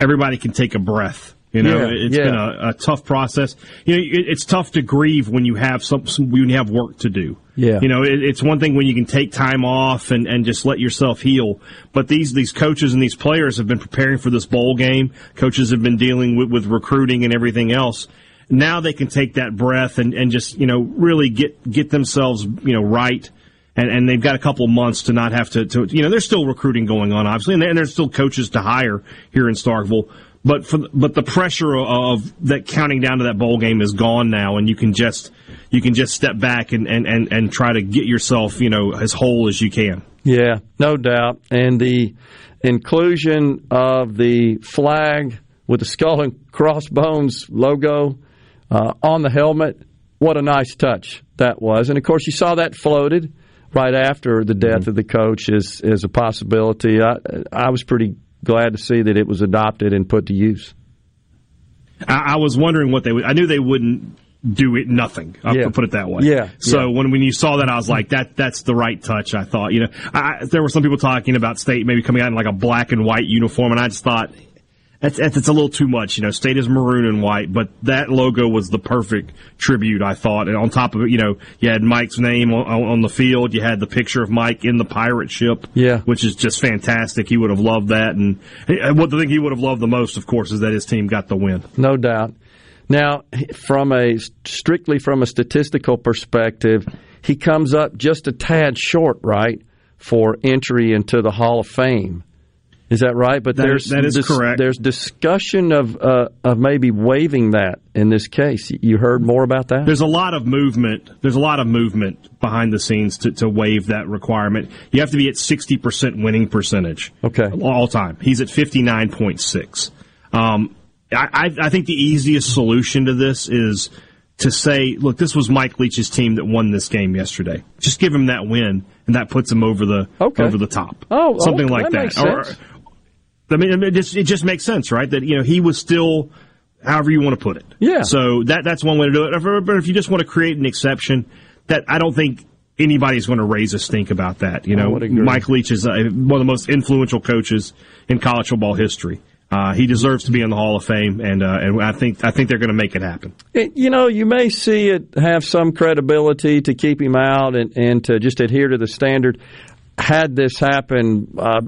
everybody can take a breath. You know, Yeah, it's yeah. been a, a tough process. You know, it, it's tough to grieve when you have some, some when you have work to do. Yeah. you know, it, it's one thing when you can take time off and, and just let yourself heal. But these these coaches and these players have been preparing for this bowl game. Coaches have been dealing with, with recruiting and everything else. Now they can take that breath and, and just you know really get get themselves you know right and, and they've got a couple months to not have to, to you know, there's still recruiting going on, obviously, and, and there's still coaches to hire here in Starkville. But for but the pressure of that counting down to that bowl game is gone now, and you can just you can just step back and, and, and, and try to get yourself you know as whole as you can. Yeah, no doubt. And the inclusion of the flag with the skull and crossbones logo uh, on the helmet, what a nice touch that was. And of course, you saw that floated right after the death mm-hmm. of the coach is, is a possibility. I, I was pretty glad to see that it was adopted and put to use. I, I was wondering what they would. I knew they wouldn't do it nothing. I'll Yeah. put it that way. Yeah, So yeah. when when you saw that, I was like, that that's the right touch. I thought. You know, I, there were some people talking about state maybe coming out in like a black and white uniform, and I just thought. That's, that's it's a little too much, you know. State is maroon and white, but that logo was the perfect tribute, I thought. And on top of it, you know, you had Mike's name on, on the field. You had the picture of Mike in the pirate ship, Yeah. which is just fantastic. He would have loved that, and and what the thing he would have loved the most, of course, is that his team got the win. No doubt. Now, from a strictly from a statistical perspective, he comes up just a tad short, right, for entry into the Hall of Fame. Is that right? But That- there's that is correct. There's discussion of uh, of maybe waiving that in this case. You heard more about that? There's a lot of movement. There's a lot of movement behind the scenes to, to waive that requirement. You have to be at 60% winning percentage. Okay. All time. He's at 59.6. Um, I, I, think the easiest solution to this is to say, look, this was Mike Leach's team that won this game yesterday. Just give him that win, and that puts him over the Okay. over the top. Oh, something okay, like that that. Or-. I mean, it just, it just makes sense, right? That you know he was still, however you want to put it. Yeah. So that that's one way to do it. But if you just want to create an exception, that I don't think anybody's going to raise a stink about that. You know. Mike Leach is uh, one of the most influential coaches in college football history. Uh, he deserves to be in the Hall of Fame, and uh, and I think I think they're going to make it happen. It- you know, you may see it have some credibility to keep him out and, and to just adhere to the standard. Had this happen uh,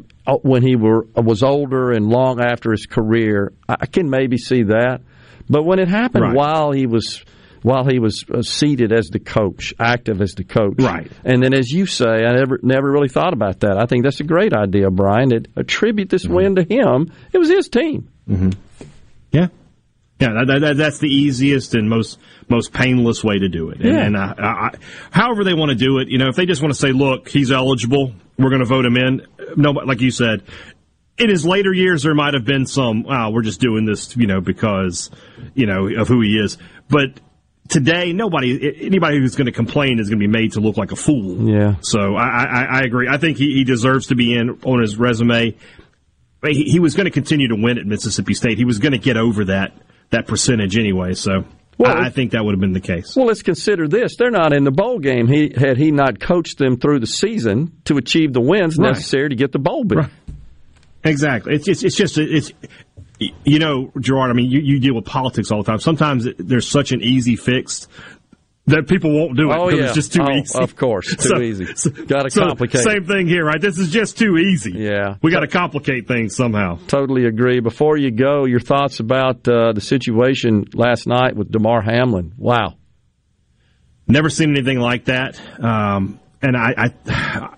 when he were was older and long after his career, I can maybe see that. But when it happened Right. while he was while he was uh, seated as the coach, active as the coach, Right. And then, as you say, I never never really thought about that. I think that's a great idea, Brian. To attribute this win to him. It was his team. Yeah. Yeah, that, that, that's the easiest and most most painless way to do it. And, Yeah. and I, I, however they want to do it, you know, if they just want to say, "Look, he's eligible, we're going to vote him in," no, like you said, in his later years, there might have been some, "Wow, we're just doing this," you know, because you know of who he is. But today, nobody, anybody who's going to complain is going to be made to look like a fool. Yeah. So I, I, I agree. I think he, he deserves to be in on his resume. He, he was going to continue to win at Mississippi State. He was going to get over that that percentage anyway. So Well, I, I think that would have been the case. Well, let's consider this. They're not in the bowl game. He had he not coached them through the season to achieve the wins Right. necessary to get the bowl bid. Right. Exactly. It's it's, it's just it's you know Gerard. I mean, you, you deal with politics all the time. Sometimes there's such an easy fix that people won't do it Oh, because yeah. it's just too Oh, easy. of course. Too easy. Gotta so complicate it. Same thing here, right? This is just too easy. Yeah. we got to complicate things somehow. Totally agree. Before you go, your thoughts about uh, the situation last night with Damar Hamlin? Wow. Never seen anything like that. Um, and I, I,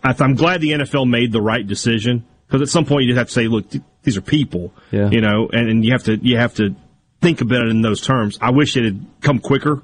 I, I'm glad the NFL made the right decision because at some point you just have to say, look, th- these are people, Yeah. you know, and, and you have to you have to think about it in those terms. I wish it had come quicker,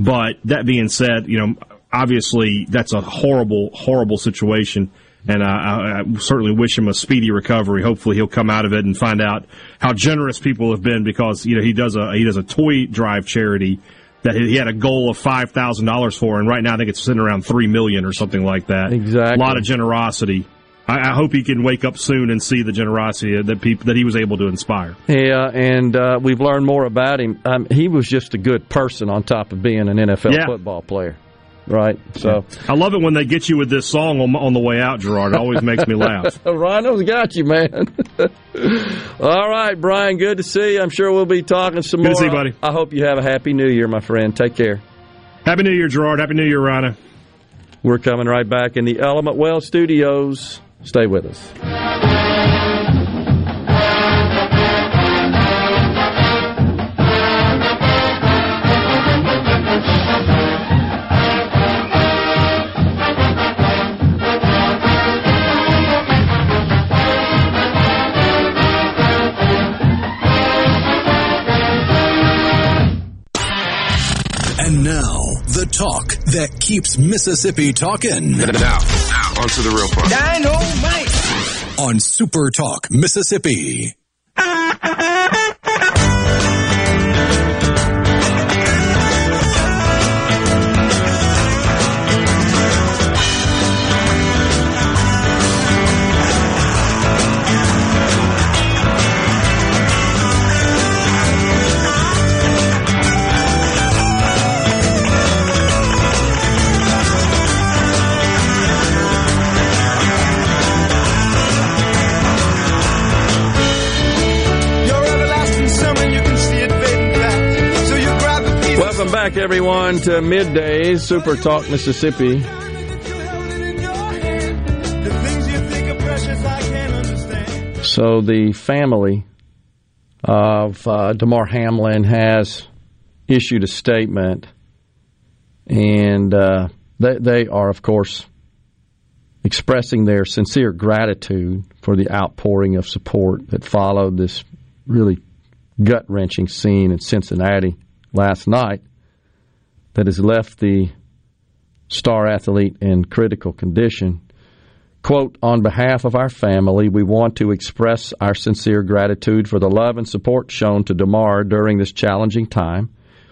but that being said, you know, obviously that's a horrible, horrible situation. And I, I certainly wish him a speedy recovery. Hopefully, he'll come out of it and find out how generous people have been because you know he does a he does a toy drive charity that he he had a goal of five thousand dollars for, and right now I think it's sitting around three million or something like that. Exactly. a lot of generosity. I, I hope he can wake up soon and see the generosity that people that he was able to inspire. Yeah, and uh, we've learned more about him. Um, he was just a good person on top of being an NFL Yeah. football player, right? So, I love it when they get you with this song on, on the way out, Gerard. It always makes me laugh. Rhino's got you, man. All right, Brian, good to see you. I'm sure we'll be talking some Good to more. see you, buddy. I hope you have a happy new year, my friend. Take care. Happy New Year, Gerard. Happy New Year, Rana. We're coming right back in the Element Wealth studios. Stay with us. Talk that keeps Mississippi talking. Now, now, on to the real part. On Super Talk, Mississippi. Welcome back, everyone, to Middays Super Talk Mississippi. So the family of uh, Damar Hamlin has issued a statement, and uh, they, they are, of course, expressing their sincere gratitude for the outpouring of support that followed this really gut wrenching scene in Cincinnati last night that has left the star athlete in critical condition. Quote, on behalf of our family, we want to express our sincere gratitude for the love and support shown to Damar during this challenging time.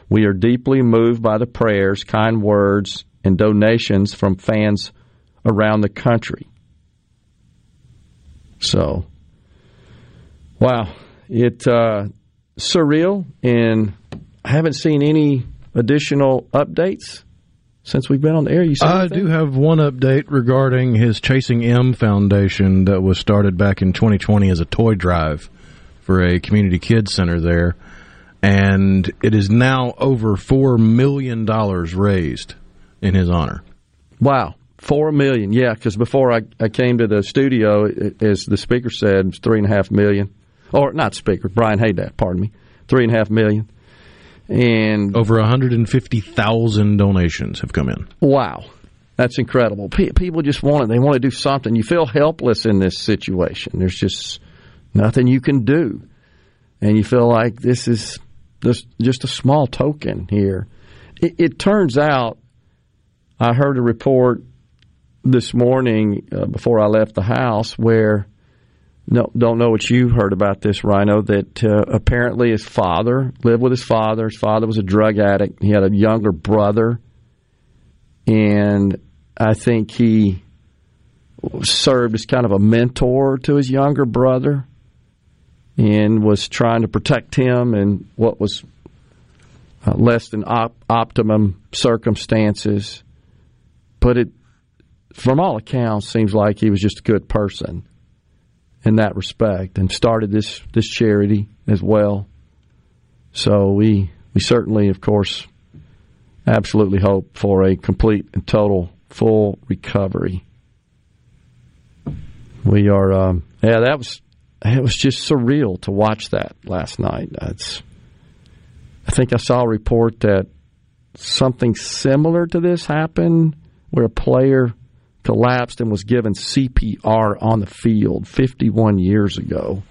We are deeply moved by the prayers, kind words, and donations from fans around the country. So, wow, it uh, surreal, and I haven't seen any additional updates since we've been on the air. You I anything? do have one update regarding his Chasing M Foundation that was started back in 2020 as a toy drive for a community kids center there, and it is now over four million dollars raised in his honor. Wow, four million. Yeah, because before I, I came to the studio, it, as the speaker said, it was three and a half million. Or not speaker, Brian Haydad, pardon me, three and a half million. And Over 150,000 donations have come in. wow, that's incredible. Pe- people just want it. They want to do something. You feel helpless in this situation. There's just nothing you can do, and you feel like this is this just a small token here. It, it turns out, I heard a report this morning uh, before I left the house where no, don't know what you heard about this, Rhino. That uh, apparently his father lived with his father. His father was a drug addict. He had a younger brother, and I think he served as kind of a mentor to his younger brother, and was trying to protect him in what was uh, less than op- optimum circumstances. But it, from all accounts, seems like he was just a good person in that respect and started this this charity as well. So we we certainly, of course, absolutely hope for a complete and total full recovery. We are, um, yeah, that was it was just surreal to watch that last night. That's, I think I saw a report that something similar to this happened where a player collapsed and was given CPR on the field 51 years ago.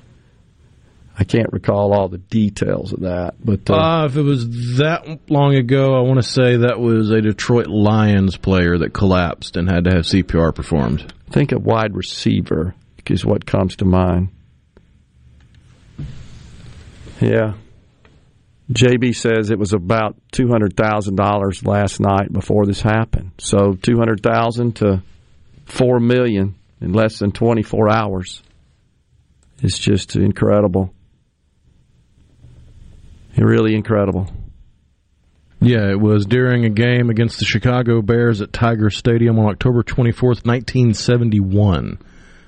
I can't recall all the details of that, but uh, uh, if it was that long ago, I want to say that was a Detroit Lions player that collapsed and had to have CPR performed. Think of wide receiver is what comes to mind. Yeah. JB says it was about two hundred thousand dollars last night before this happened. So two hundred thousand to four million in less than 24 hours. It's just incredible. Really incredible. Yeah, it was during a game against the Chicago Bears at Tiger Stadium on October 24th, 1971.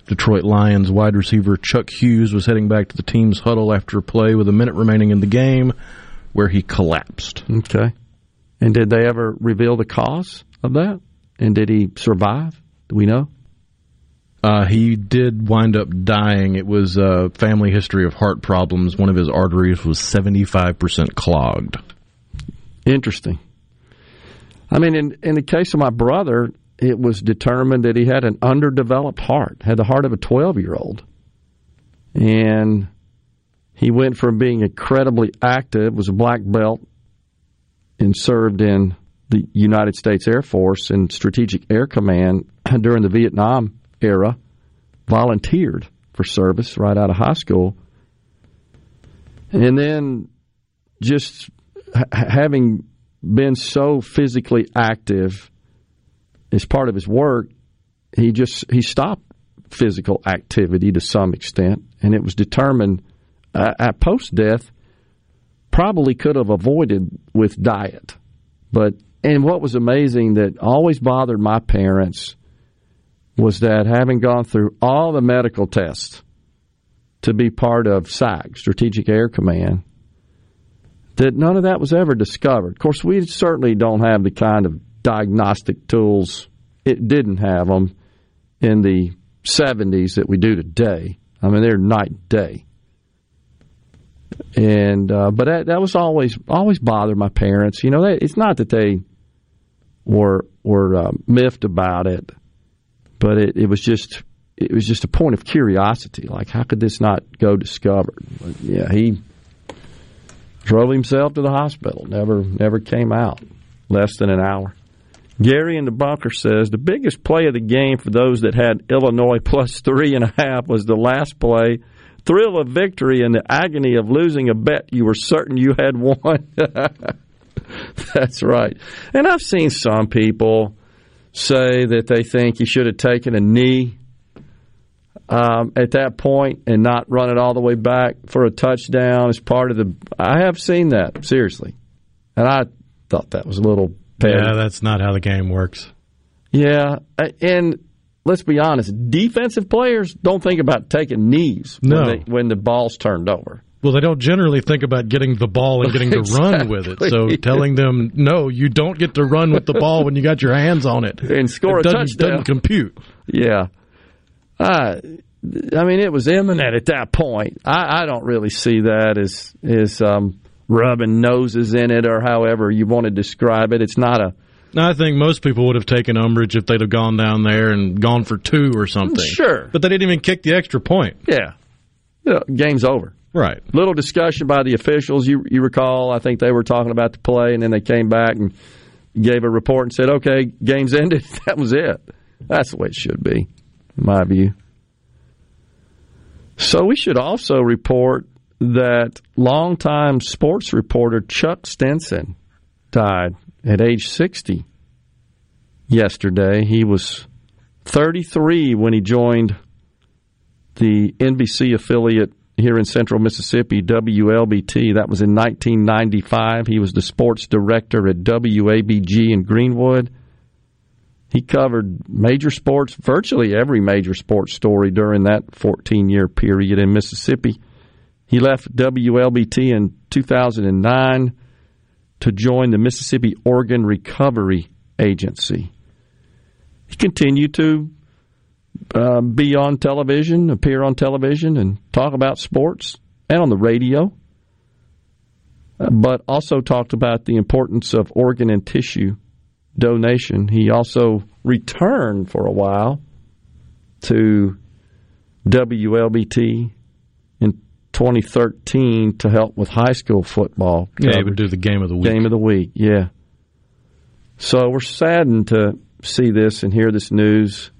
Detroit Lions wide receiver Chuck Hughes was heading back to the team's huddle after a play with a minute remaining in the game where he collapsed. Okay. And did they ever reveal the cause of that? And did he survive? Do we know? Uh, he did wind up dying. It was a family history of heart problems. One of his arteries was 75% clogged. Interesting. I mean, in, in the case of my brother, it was determined that he had an underdeveloped heart, had the heart of a 12 year old. And he went from being incredibly active, was a black belt, and served in the United States Air Force and Strategic Air Command during the Vietnam era, volunteered for service right out of high school, and then just ha- having been so physically active as part of his work, he just he stopped physical activity to some extent, and it was determined uh, at post death probably could have avoided with diet, but and what was amazing that always bothered my parents was that having gone through all the medical tests to be part of SAC, Strategic Air Command, that none of that was ever discovered. Of course, we certainly don't have the kind of diagnostic tools it didn't have them in the 70s that we do today. I mean, they're night and day. And uh, but that, that was always always bothered my parents. You know, they, it's not that they were were uh, miffed about it, but it, it was just it was just a point of curiosity. Like, how could this not go discovered? But yeah, he drove himself to the hospital. Never never came out. Less than an hour. Gary in the bunker says the biggest play of the game for those that had Illinois plus three and a half was the last play. Thrill of victory and the agony of losing a bet you were certain you had won. That's right. And I've seen some people say that they think he should have taken a knee um, at that point and not run it all the way back for a touchdown as part of the. I have seen that seriously, and I thought that was a little. Petty. Yeah, that's not how the game works. Yeah, and let's be honest, defensive players don't think about taking knees no. when, they, when the ball's turned over. Well, they don't generally think about getting the ball and getting exactly. to run with it. So telling them, no, you don't get to run with the ball when you got your hands on it and score it a doesn't, touchdown doesn't compute. Yeah. Uh, I mean, it was imminent at that point. I, I don't really see that as as um, rubbing noses in it or however you want to describe it. It's not a. I think most people would have taken umbrage if they'd have gone down there and gone for two or something. Sure, but they didn't even kick the extra point. Yeah, game's over Right. Little discussion by the officials. You you recall? I think they were talking about the play, and then they came back and gave a report and said, "Okay, game's ended." That was it. That's the way it should be, in my view. So we should also report that longtime sports reporter Chuck Stinson died at age 60 yesterday. He was 33 when he joined the NBC affiliate here in central Mississippi, WLBT. That was in 1995. He was the sports director at WABG in Greenwood. He covered major sports, virtually every major sports story during that 14 year period in Mississippi. He left WLBT in 2009 to join the Mississippi Organ Recovery Agency. He continued to uh, be on television, appear on television, and talk about sports and on the radio, uh, but also talked about the importance of organ and tissue donation. He also returned for a while to WLBT in 2013 to help with high school football. Yeah, he would do the game of the week. Game of the week, yeah. So we're saddened to see this and hear this news.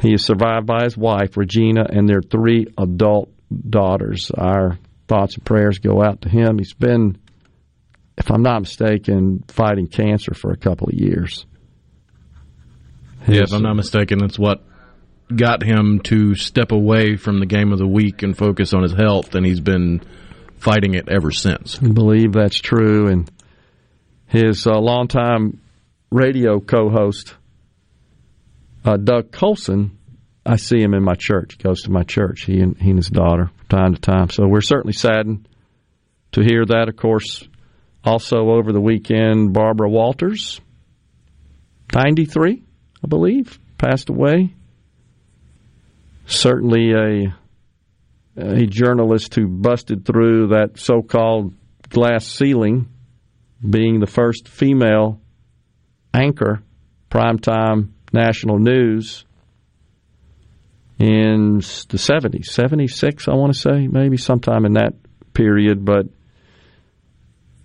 He is survived by his wife, Regina, and their three adult daughters. Our thoughts and prayers go out to him. He's been, if I'm not mistaken, fighting cancer for a couple of years. Yeah, if I'm not mistaken, that's what got him to step away from the game of the week and focus on his health, and he's been fighting it ever since. I believe that's true. And his uh, longtime radio co-host, uh, Doug Colson, I see him in my church. He goes to my church. He and he and his daughter from time to time. So we're certainly saddened to hear that. Of course, also over the weekend, Barbara Walters, ninety three, I believe, passed away. Certainly a a journalist who busted through that so called glass ceiling, being the first female anchor, primetime national news in the 70s, 76, I want to say, maybe sometime in that period. But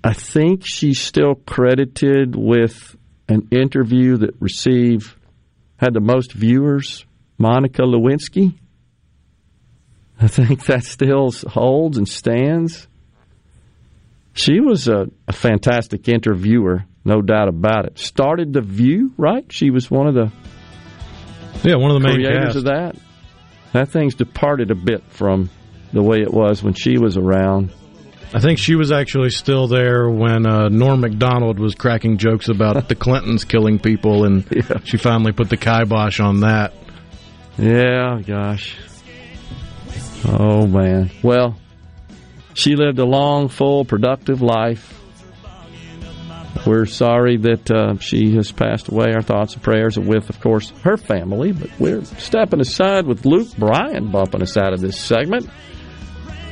I think she's still credited with an interview that received, had the most viewers, Monica Lewinsky. I think that still holds and stands. She was a, a, fantastic interviewer, no doubt about it. Started the View, right? She was one of the yeah one of the main creators cast. of that. That thing's departed a bit from the way it was when she was around. I think she was actually still there when uh, Norm Macdonald was cracking jokes about the Clintons killing people, and yeah. she finally put the kibosh on that. Yeah, gosh. Oh man. Well, she lived a long, full, productive life. We're sorry that uh, she has passed away. Our thoughts and prayers are with, of course, her family. But we're stepping aside with Luke Bryan bumping us out of this segment.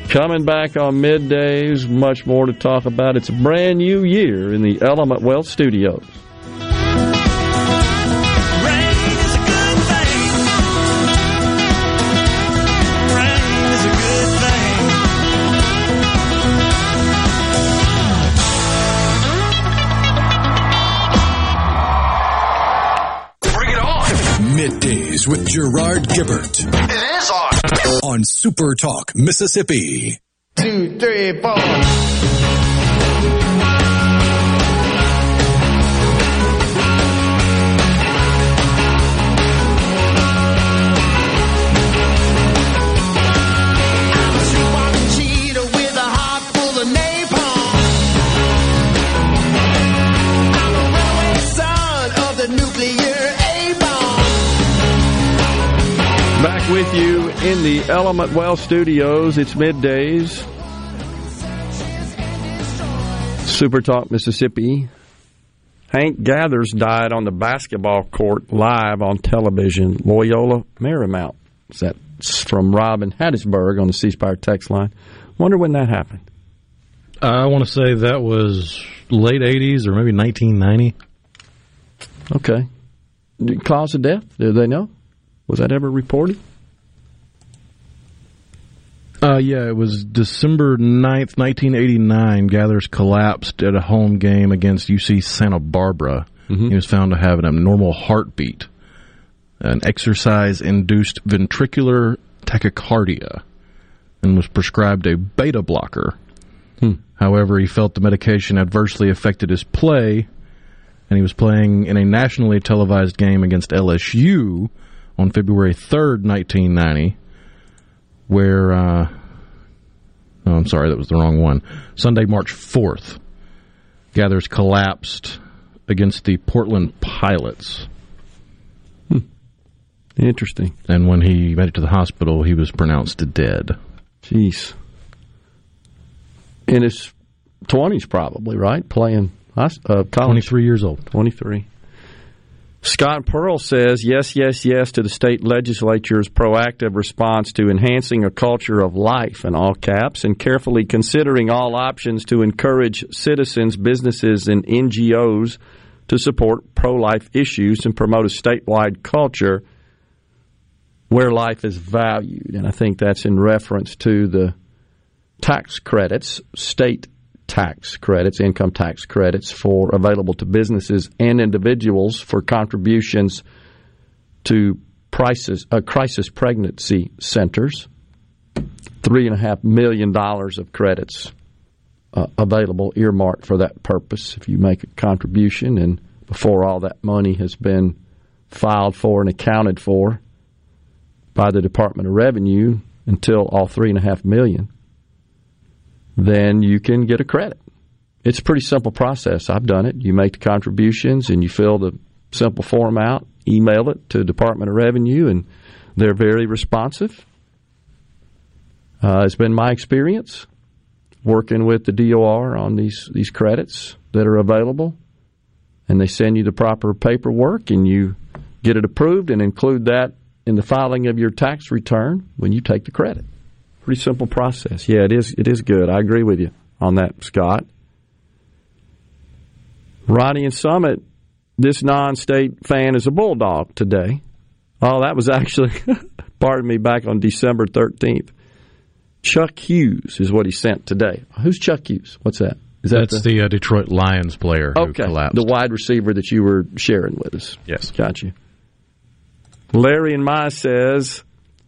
Coming back on middays, much more to talk about. It's a brand new year in the Element Wealth Studios. With Gerard Gibert. It is on. On Super Talk, Mississippi. Two, three, four. Back with you in the Element Wealth Studios. It's middays. Super Talk, Mississippi. Hank Gathers died on the basketball court live on television. Loyola Marymount. That's from Robin Hattiesburg on the C Spire text line. Wonder when that happened. I want to say that was late 80s or maybe 1990. Okay. Cause of death? Do they know? Was that ever reported? Uh, yeah, it was December 9th, 1989. Gathers collapsed at a home game against UC Santa Barbara. Mm-hmm. He was found to have an abnormal heartbeat, an exercise induced ventricular tachycardia, and was prescribed a beta blocker. Hmm. However, he felt the medication adversely affected his play, and he was playing in a nationally televised game against LSU on February 3rd, 1990 where, uh, oh, I'm sorry, that was the wrong one. Sunday, March 4th, Gathers collapsed against the Portland Pilots. Hmm. Interesting. And when he made it to the hospital, he was pronounced dead. Jeez. In his 20s, probably, right? Playing uh, college. 23 years old. 23. Scott Pearl says yes, yes, yes to the state legislature's proactive response to enhancing a culture of life in all caps and carefully considering all options to encourage citizens, businesses, and NGOs to support pro life issues and promote a statewide culture where life is valued. And I think that's in reference to the tax credits, state tax credits, income tax credits for available to businesses and individuals for contributions to crisis, uh, crisis pregnancy centers. Three and a half million dollars of credits uh, available, earmarked for that purpose. If you make a contribution and before all that money has been filed for and accounted for by the Department of Revenue until all three and a half million then you can get a credit. It's a pretty simple process. I've done it. You make the contributions and you fill the simple form out, email it to Department of Revenue, and they're very responsive. Uh, it's been my experience working with the DOR on these, these credits that are available, and they send you the proper paperwork, and you get it approved and include that in the filing of your tax return when you take the credit. Pretty simple process. Yeah, it is. It is good. I agree with you on that, Scott. Ronnie and Summit, this non-state fan is a bulldog today. Oh, that was actually, pardon me, back on December thirteenth. Chuck Hughes is what he sent today. Who's Chuck Hughes? What's that? Is that That's the, the uh, Detroit Lions player okay, the wide receiver that you were sharing with us. Yes, got you. Larry and My says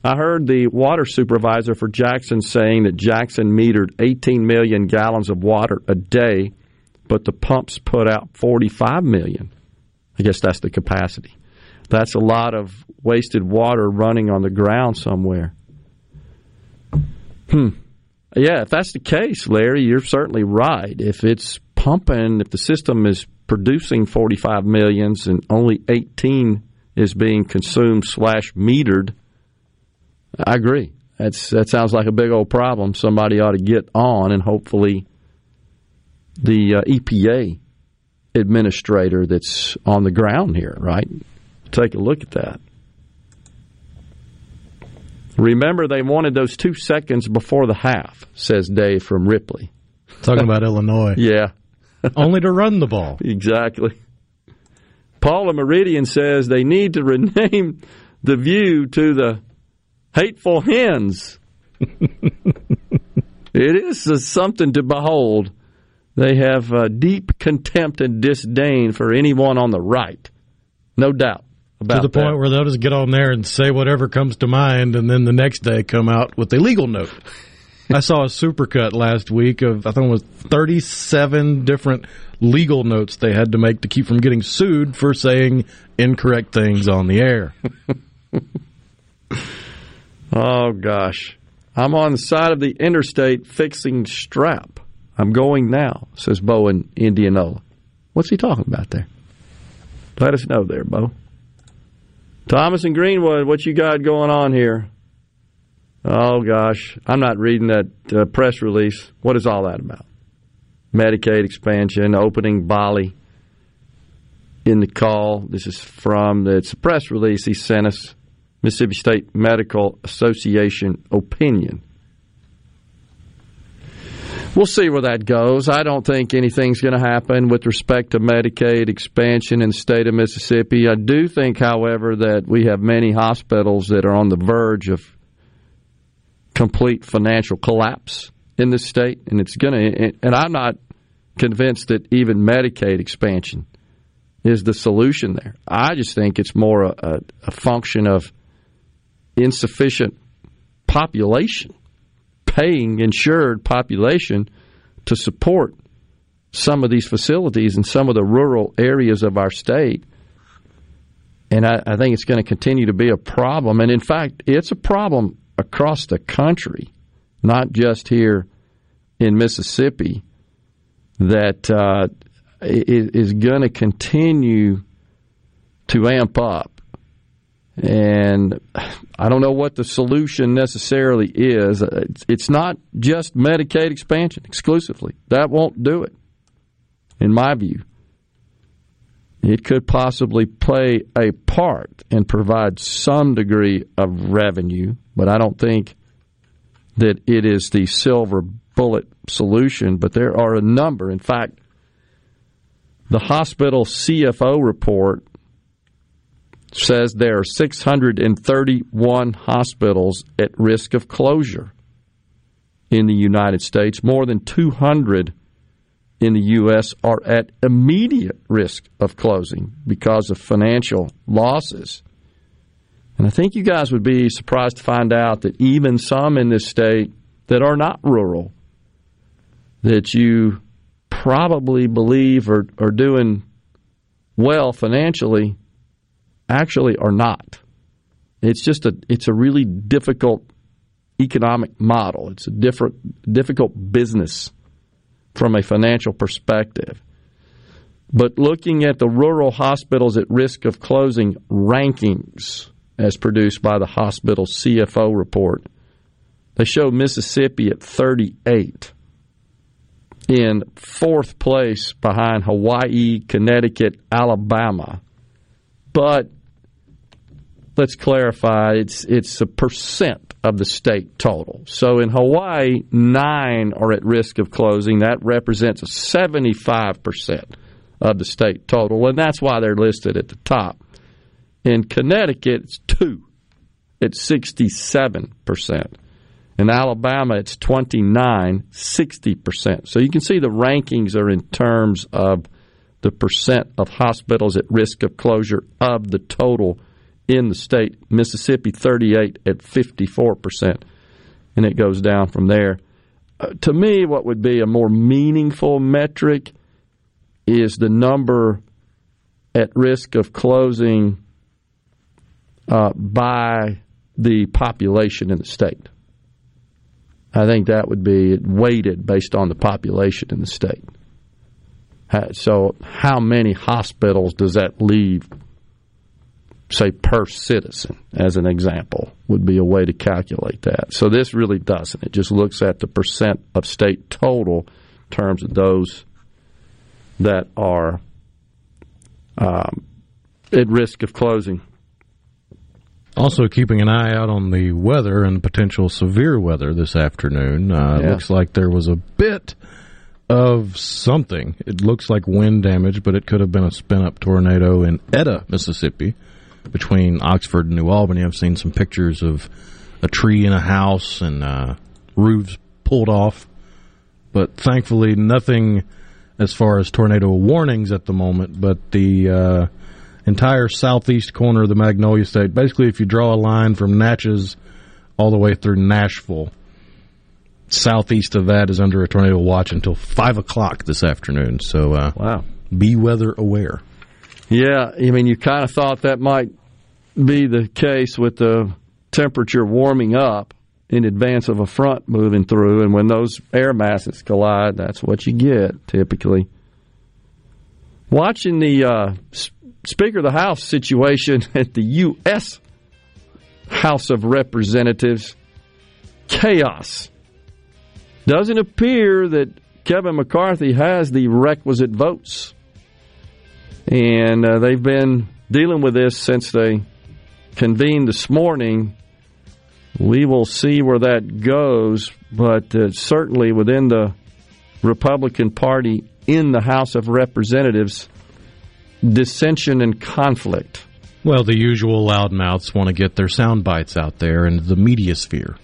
I heard the water supervisor for Jackson saying that Jackson metered 18 million gallons of water a day, but the pumps put out 45 million. I guess that's the capacity. That's a lot of wasted water running on the ground somewhere. Hmm. Yeah, if that's the case, Larry, you're certainly right. If it's pumping, if the system is producing 45 millions and only 18 is being consumed slash metered, I agree. That's that sounds like a big old problem. Somebody ought to get on, and hopefully, the uh, EPA administrator that's on the ground here, right? Take a look at that. Remember, they wanted those two seconds before the half, says Dave from Ripley. Talking about Illinois. Yeah. Only to run the ball. Exactly. Paula Meridian says they need to rename the view to the hateful hens. it is something to behold. They have uh, deep contempt and disdain for anyone on the right, no doubt. About to the that. point where they'll just get on there and say whatever comes to mind, and then the next day come out with a legal note. I saw a supercut last week of I think it was 37 different legal notes they had to make to keep from getting sued for saying incorrect things on the air. Oh, gosh. I'm on the side of the interstate fixing strap. I'm going now, says Bo in Indianola. What's he talking about there? Let us know there, Bo. Thomas and Greenwood, what you got going on here? Oh, gosh. I'm not reading that uh, press release. What is all that about? Medicaid expansion, opening Bali in the call. This is from, it's a press release he sent us. Mississippi State Medical Association opinion. We'll see where that goes. I don't think anything's going to happen with respect to Medicaid expansion in the state of Mississippi. I do think, however, that we have many hospitals that are on the verge of complete financial collapse in this state, and it's going to. And I'm not convinced that even Medicaid expansion is the solution there. I just think it's more a, a function of insufficient population, paying insured population to support some of these facilities in some of the rural areas of our state. And I, I think it's going to continue to be a problem. And in fact, it's a problem across the country, not just here in Mississippi, that uh, is going to continue to amp up. And I don't know what the solution necessarily is. Uh, it's not just Medicaid expansion exclusively. That won't do it, in my view. It could possibly play a part and provide some degree of revenue, but I don't think that it is the silver bullet solution. But there are a number. In fact, the hospital CFO report says there are 631 hospitals at risk of closure in the United States. More than 200 in the U.S. are at immediate risk of closing because of financial losses. And I think you guys would be surprised to find out that even some in this state that are not rural, that you probably believe are, are doing well financially actually are not. It's just a it's a really difficult economic model. It's a different difficult business from a financial perspective. But looking at the rural hospitals at risk of closing rankings as produced by the hospital CFO report, they show Mississippi at 38 in fourth place behind Hawaii, Connecticut, Alabama. But let's clarify it's it's a percent of the state total. So in Hawaii, nine are at risk of closing. That represents a 75% of the state total, and that's why they're listed at the top. In Connecticut, it's two at 67%. In Alabama, it's 29, 60%. So you can see the rankings are in terms of the percent of hospitals at risk of closure of the total in the state. Mississippi, 38 at 54%. And it goes down from there. Uh, to me, what would be a more meaningful metric is the number at risk of closing uh, by the population in the state. I think that would be weighted based on the population in the state. So, how many hospitals does that leave, say, per citizen, as an example, would be a way to calculate that. So, this really doesn't. It just looks at the percent of state total in terms of those that are um, at risk of closing. Also, keeping an eye out on the weather and potential severe weather this afternoon. Uh, yeah. Looks like there was a bit of something. It looks like wind damage, but it could have been a spin up tornado in Etta, Mississippi, between Oxford and New Albany. I've seen some pictures of a tree in a house and uh, roofs pulled off, but thankfully nothing as far as tornado warnings at the moment. But the uh, entire southeast corner of the Magnolia State. Basically, if you draw a line from Natchez all the way through Nashville, southeast of that is under a tornado watch until five o'clock this afternoon. So, uh, wow, be weather aware. Yeah, I mean, you kind of thought that might be the case with the temperature warming up in advance of a front moving through, and when those air masses collide, that's what you get typically. Watching the uh, Speaker of the House situation at the U.S. House of Representatives. Chaos. Doesn't appear that Kevin McCarthy has the requisite votes. And uh, they've been dealing with this since they convened this morning. We will see where that goes, but uh, certainly within the Republican Party in the House of Representatives, dissension and conflict. Well, the usual loudmouths want to get their sound bites out there in the media sphere.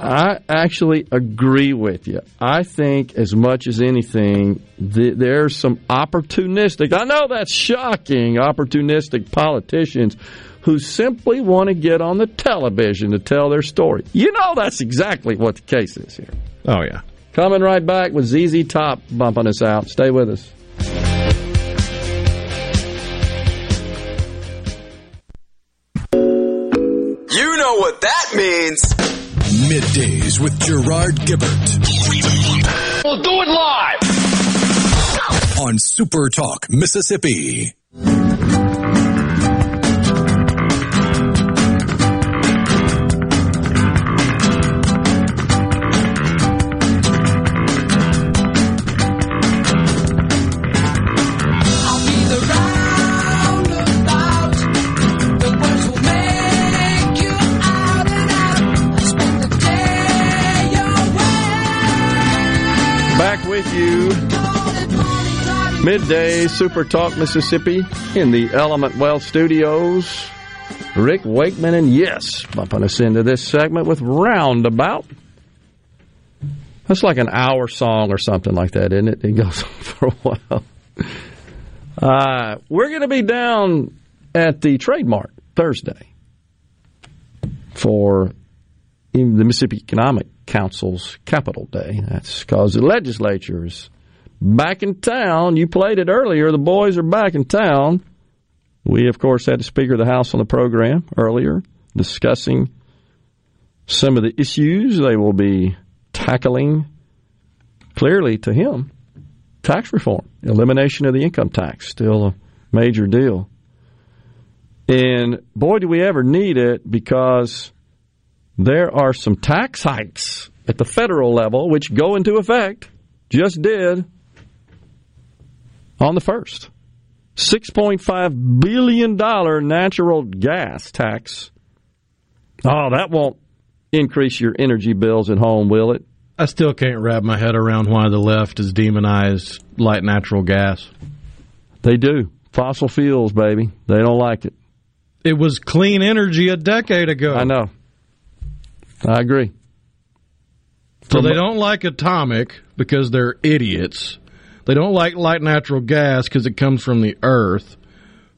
I actually agree with you. I think, as much as anything, th- there's some opportunistic, I know that's shocking, opportunistic politicians who simply want to get on the television to tell their story. You know that's exactly what the case is here. Oh, yeah. Coming right back with ZZ Top bumping us out. Stay with us. You know what that means. Middays with Gerard Gibert. We'll do it live. On Super Talk, Mississippi. Midday Super Talk Mississippi in the Element Wealth Studios. Rick Wakeman and Yes bumping us into this segment with Roundabout. That's like an hour song or something like that, isn't it? It goes on for a while. Uh, we're going to be down at the Trade Mart Thursday for the Mississippi Economic Council's Capital Day. That's because the legislature is back in town. You played it earlier. The boys are back in town. We, of course, had the Speaker of the House on the program earlier discussing some of the issues they will be tackling clearly to him. Tax reform, elimination of the income tax, still a major deal. And boy, do we ever need it because there are some tax hikes at the federal level which go into effect, just did, on the 1st. $6.5 billion natural gas tax. Oh, that won't increase your energy bills at home, will it? I still can't wrap my head around why the left has demonized light natural gas. They do. Fossil fuels, baby. They don't like it. It was clean energy a decade ago. I know. I agree. So they don't like atomic because they're idiots. They don't like light natural gas because it comes from the earth.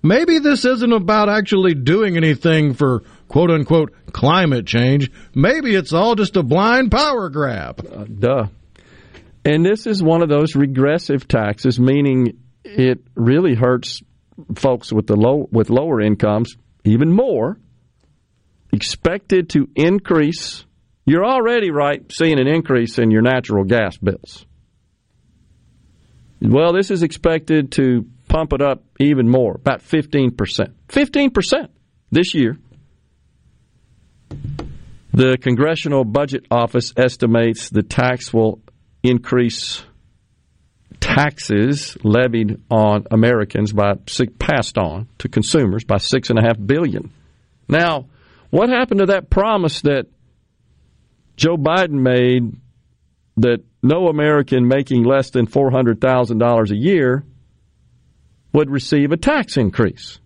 Maybe this isn't about actually doing anything for quote unquote climate change. Maybe it's all just a blind power grab. Uh, duh. And this is one of those regressive taxes, meaning it really hurts folks with the low with lower incomes even more. Expected to increase. You're already right seeing an increase in your natural gas bills. Well, this is expected to pump it up even more, about 15%. 15% this year. The Congressional Budget Office estimates the tax will increase taxes levied on Americans by passed on to consumers by six and a half billion. Now, what happened to that promise that Joe Biden made that no American making less than $400,000 a year would receive a tax increase.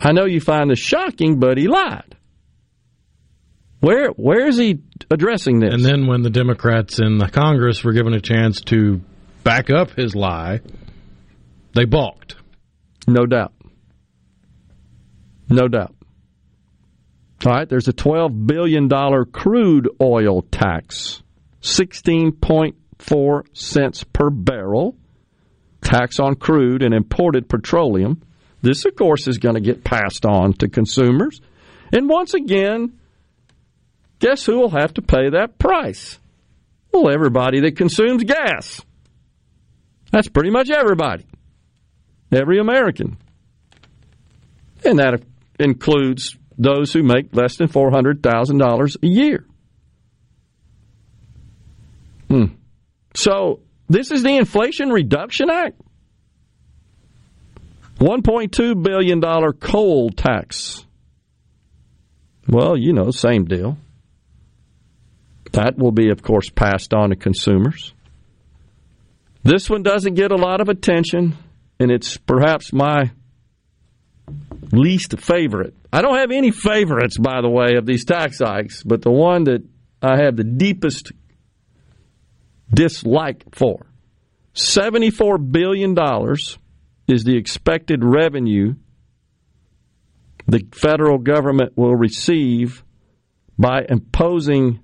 I know you find this shocking, but he lied. Where where is he addressing this? And then when the Democrats in the Congress were given a chance to back up his lie, they balked. No doubt. No doubt. All right, there's a $12 billion crude oil tax, 16.4 cents per barrel, tax on crude and imported petroleum. This, of course, is going to get passed on to consumers. And once again, guess who will have to pay that price? Well, everybody that consumes gas. That's pretty much everybody. Every American. And that includes those who make less than $400,000 a year. Hmm. So, this is the Inflation Reduction Act. $1.2 billion coal tax. Well, you know, same deal. That will be, of course, passed on to consumers. This one doesn't get a lot of attention, and it's perhaps my least favorite. I don't have any favorites, by the way, of these tax hikes, but the one that I have the deepest dislike for $74 billion is the expected revenue the federal government will receive by imposing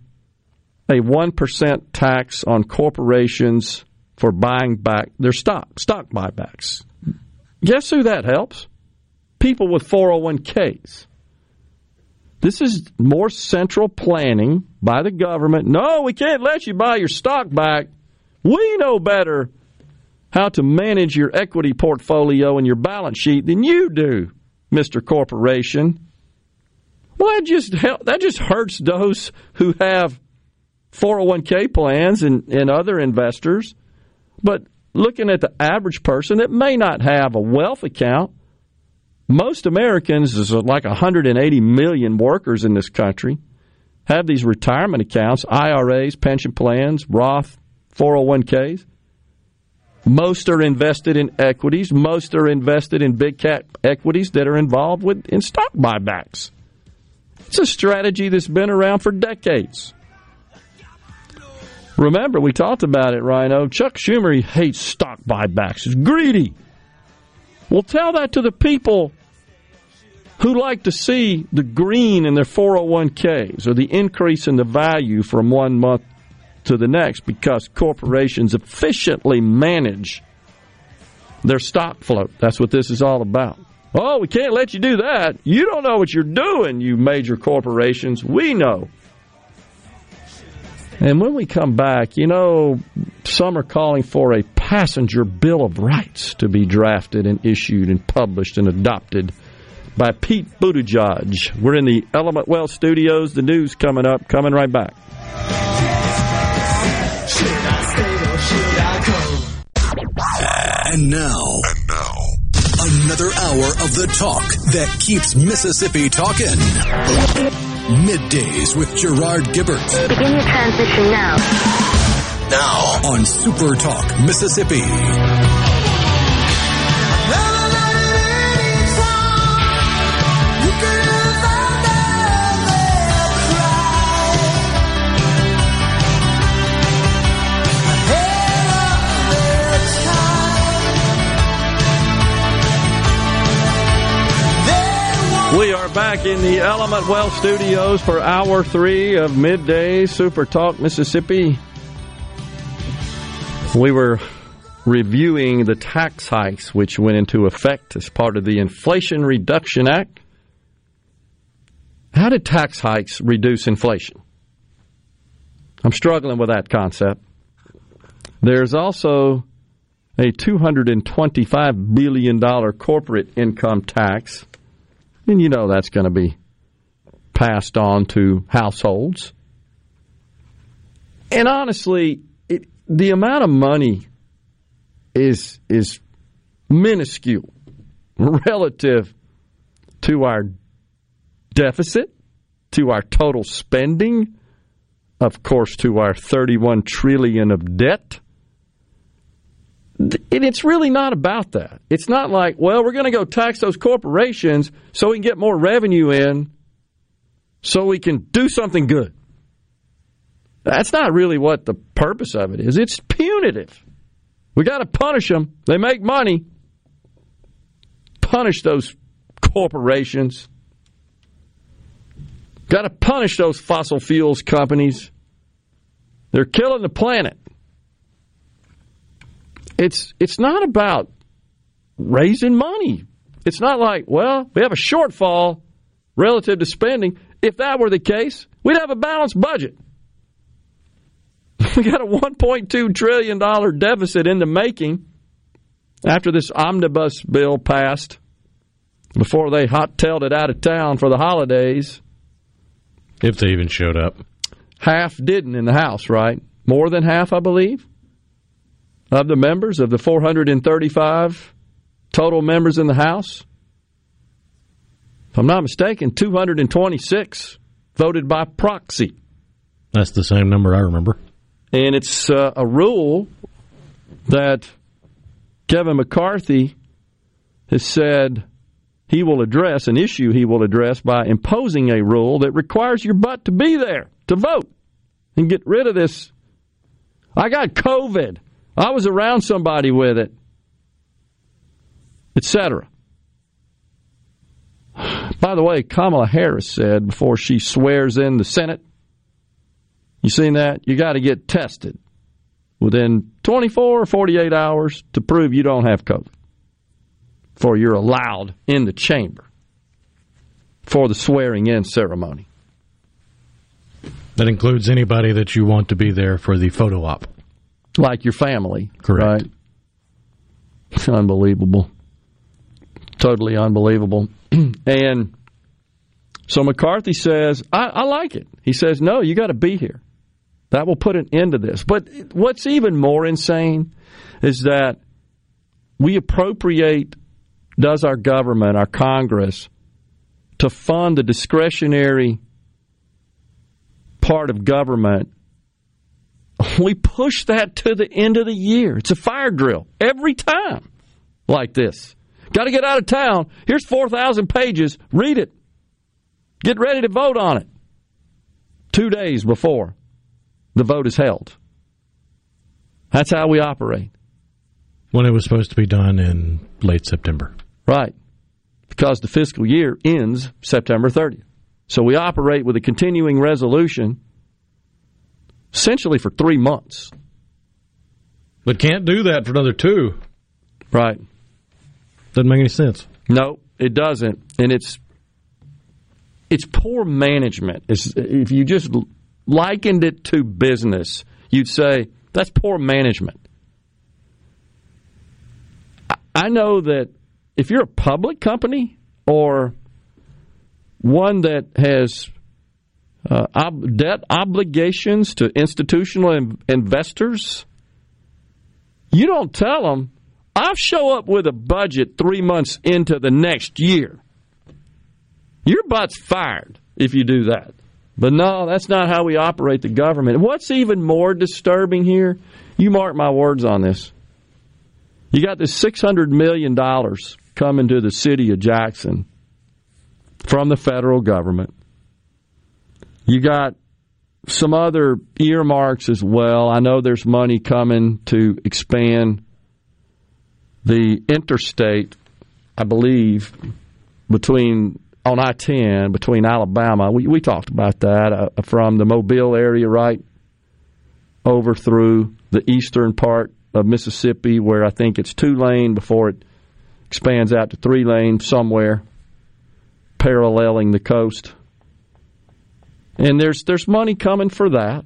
a 1% tax on corporations for buying back their stock, stock buybacks. Guess who that helps? People with 401ks. This is more central planning by the government. No, we can't let you buy your stock back. We know better how to manage your equity portfolio and your balance sheet than you do, Mr. Corporation. Well, that just that just hurts those who have 401k plans and, and other investors. But looking at the average person that may not have a wealth account, most Americans, there's like 180 million workers in this country, have these retirement accounts, IRAs, pension plans, Roth, 401ks. Most are invested in equities. Most are invested in big cap equities that are involved with in stock buybacks. It's a strategy that's been around for decades. Remember, we talked about it, Rhino. Chuck Schumer he hates stock buybacks. He's greedy. Well, tell that to the people who like to see the green in their 401ks or the increase in the value from one month to the next because corporations efficiently manage their stock float. That's what this is all about. Oh, we can't let you do that. You don't know what you're doing, you major corporations. We know. And when we come back, you know, some are calling for a passenger Bill of Rights to be drafted and issued and published and adopted by Pete Buttigieg. We're in the Element Wealth studios. The news coming up, coming right back. And now, and now, another hour of the talk that keeps Mississippi talking. Middays with Gerard Gibert. Begin your transition now. Now on Super Talk Mississippi. Back in the Element Wealth Studios for hour three of midday Super Talk Mississippi. We were reviewing the tax hikes which went into effect as part of the Inflation Reduction Act. How did tax hikes reduce inflation? I'm struggling with that concept. There's also a $225 billion corporate income tax and you know that's going to be passed on to households. And honestly, it, the amount of money is is minuscule relative to our deficit, to our total spending, of course, to our 31 trillion of debt. And it's really not about that. It's not like, well, we're going to go tax those corporations so we can get more revenue in so we can do something good. That's not really what the purpose of it is. It's punitive. We got to punish them. They make money. Punish those corporations. Got to punish those fossil fuels companies. They're killing the planet. It's it's not about raising money. It's not like, well, we have a shortfall relative to spending. If that were the case, we'd have a balanced budget. We got a $1.2 trillion deficit in the making after this omnibus bill passed, before they hot tailed it out of town for the holidays. If they even showed up. Half didn't in the House, right? More than half, I believe of the members of the 435 total members in the House. If I'm not mistaken, 226 voted by proxy. That's the same number I remember. And it's uh, a rule that Kevin McCarthy has said he will address, an issue he will address by imposing a rule that requires your butt to be there to vote and get rid of this. I got COVID. I was around somebody with it, etc. By the way, Kamala Harris said before she swears in the Senate, you seen that? You got to get tested within 24 or 48 hours to prove you don't have COVID before you're allowed in the chamber for the swearing in ceremony. That includes anybody that you want to be there for the photo op. Like your family. Correct. Right? It's unbelievable. Totally unbelievable. and so McCarthy says, I, I like it. He says, no, you got to be here. That will put an end to this. But what's even more insane is that we appropriate, does our government, our Congress, to fund the discretionary part of government. We push that to the end of the year. It's a fire drill every time like this. Got to get out of town. Here's 4,000 pages. Read it. Get ready to vote on it. Two days before the vote is held. That's how we operate. When it was supposed to be done in late September. Right. Because the fiscal year ends September 30th. So we operate with a continuing resolution essentially for three months. But can't do that for another two. Right. Doesn't make any sense. No, it doesn't. And it's it's poor management. It's, if you just likened it to business, you'd say that's poor management. I know that if you're a public company or one that has uh, ob- debt obligations to institutional in- investors, you don't tell them, I'll show up with a budget three months into the next year. Your butt's fired if you do that. But no, that's not how we operate the government. What's even more disturbing here, you mark my words on this. You got this $600 million coming to the city of Jackson from the federal government. You got some other earmarks as well. I know there's money coming to expand the interstate, I believe, between on I 10 between Alabama. We, we talked about that uh, from the Mobile area right over through the eastern part of Mississippi, where I think it's two lane before it expands out to three lane somewhere, paralleling the coast. And there's there's money coming for that.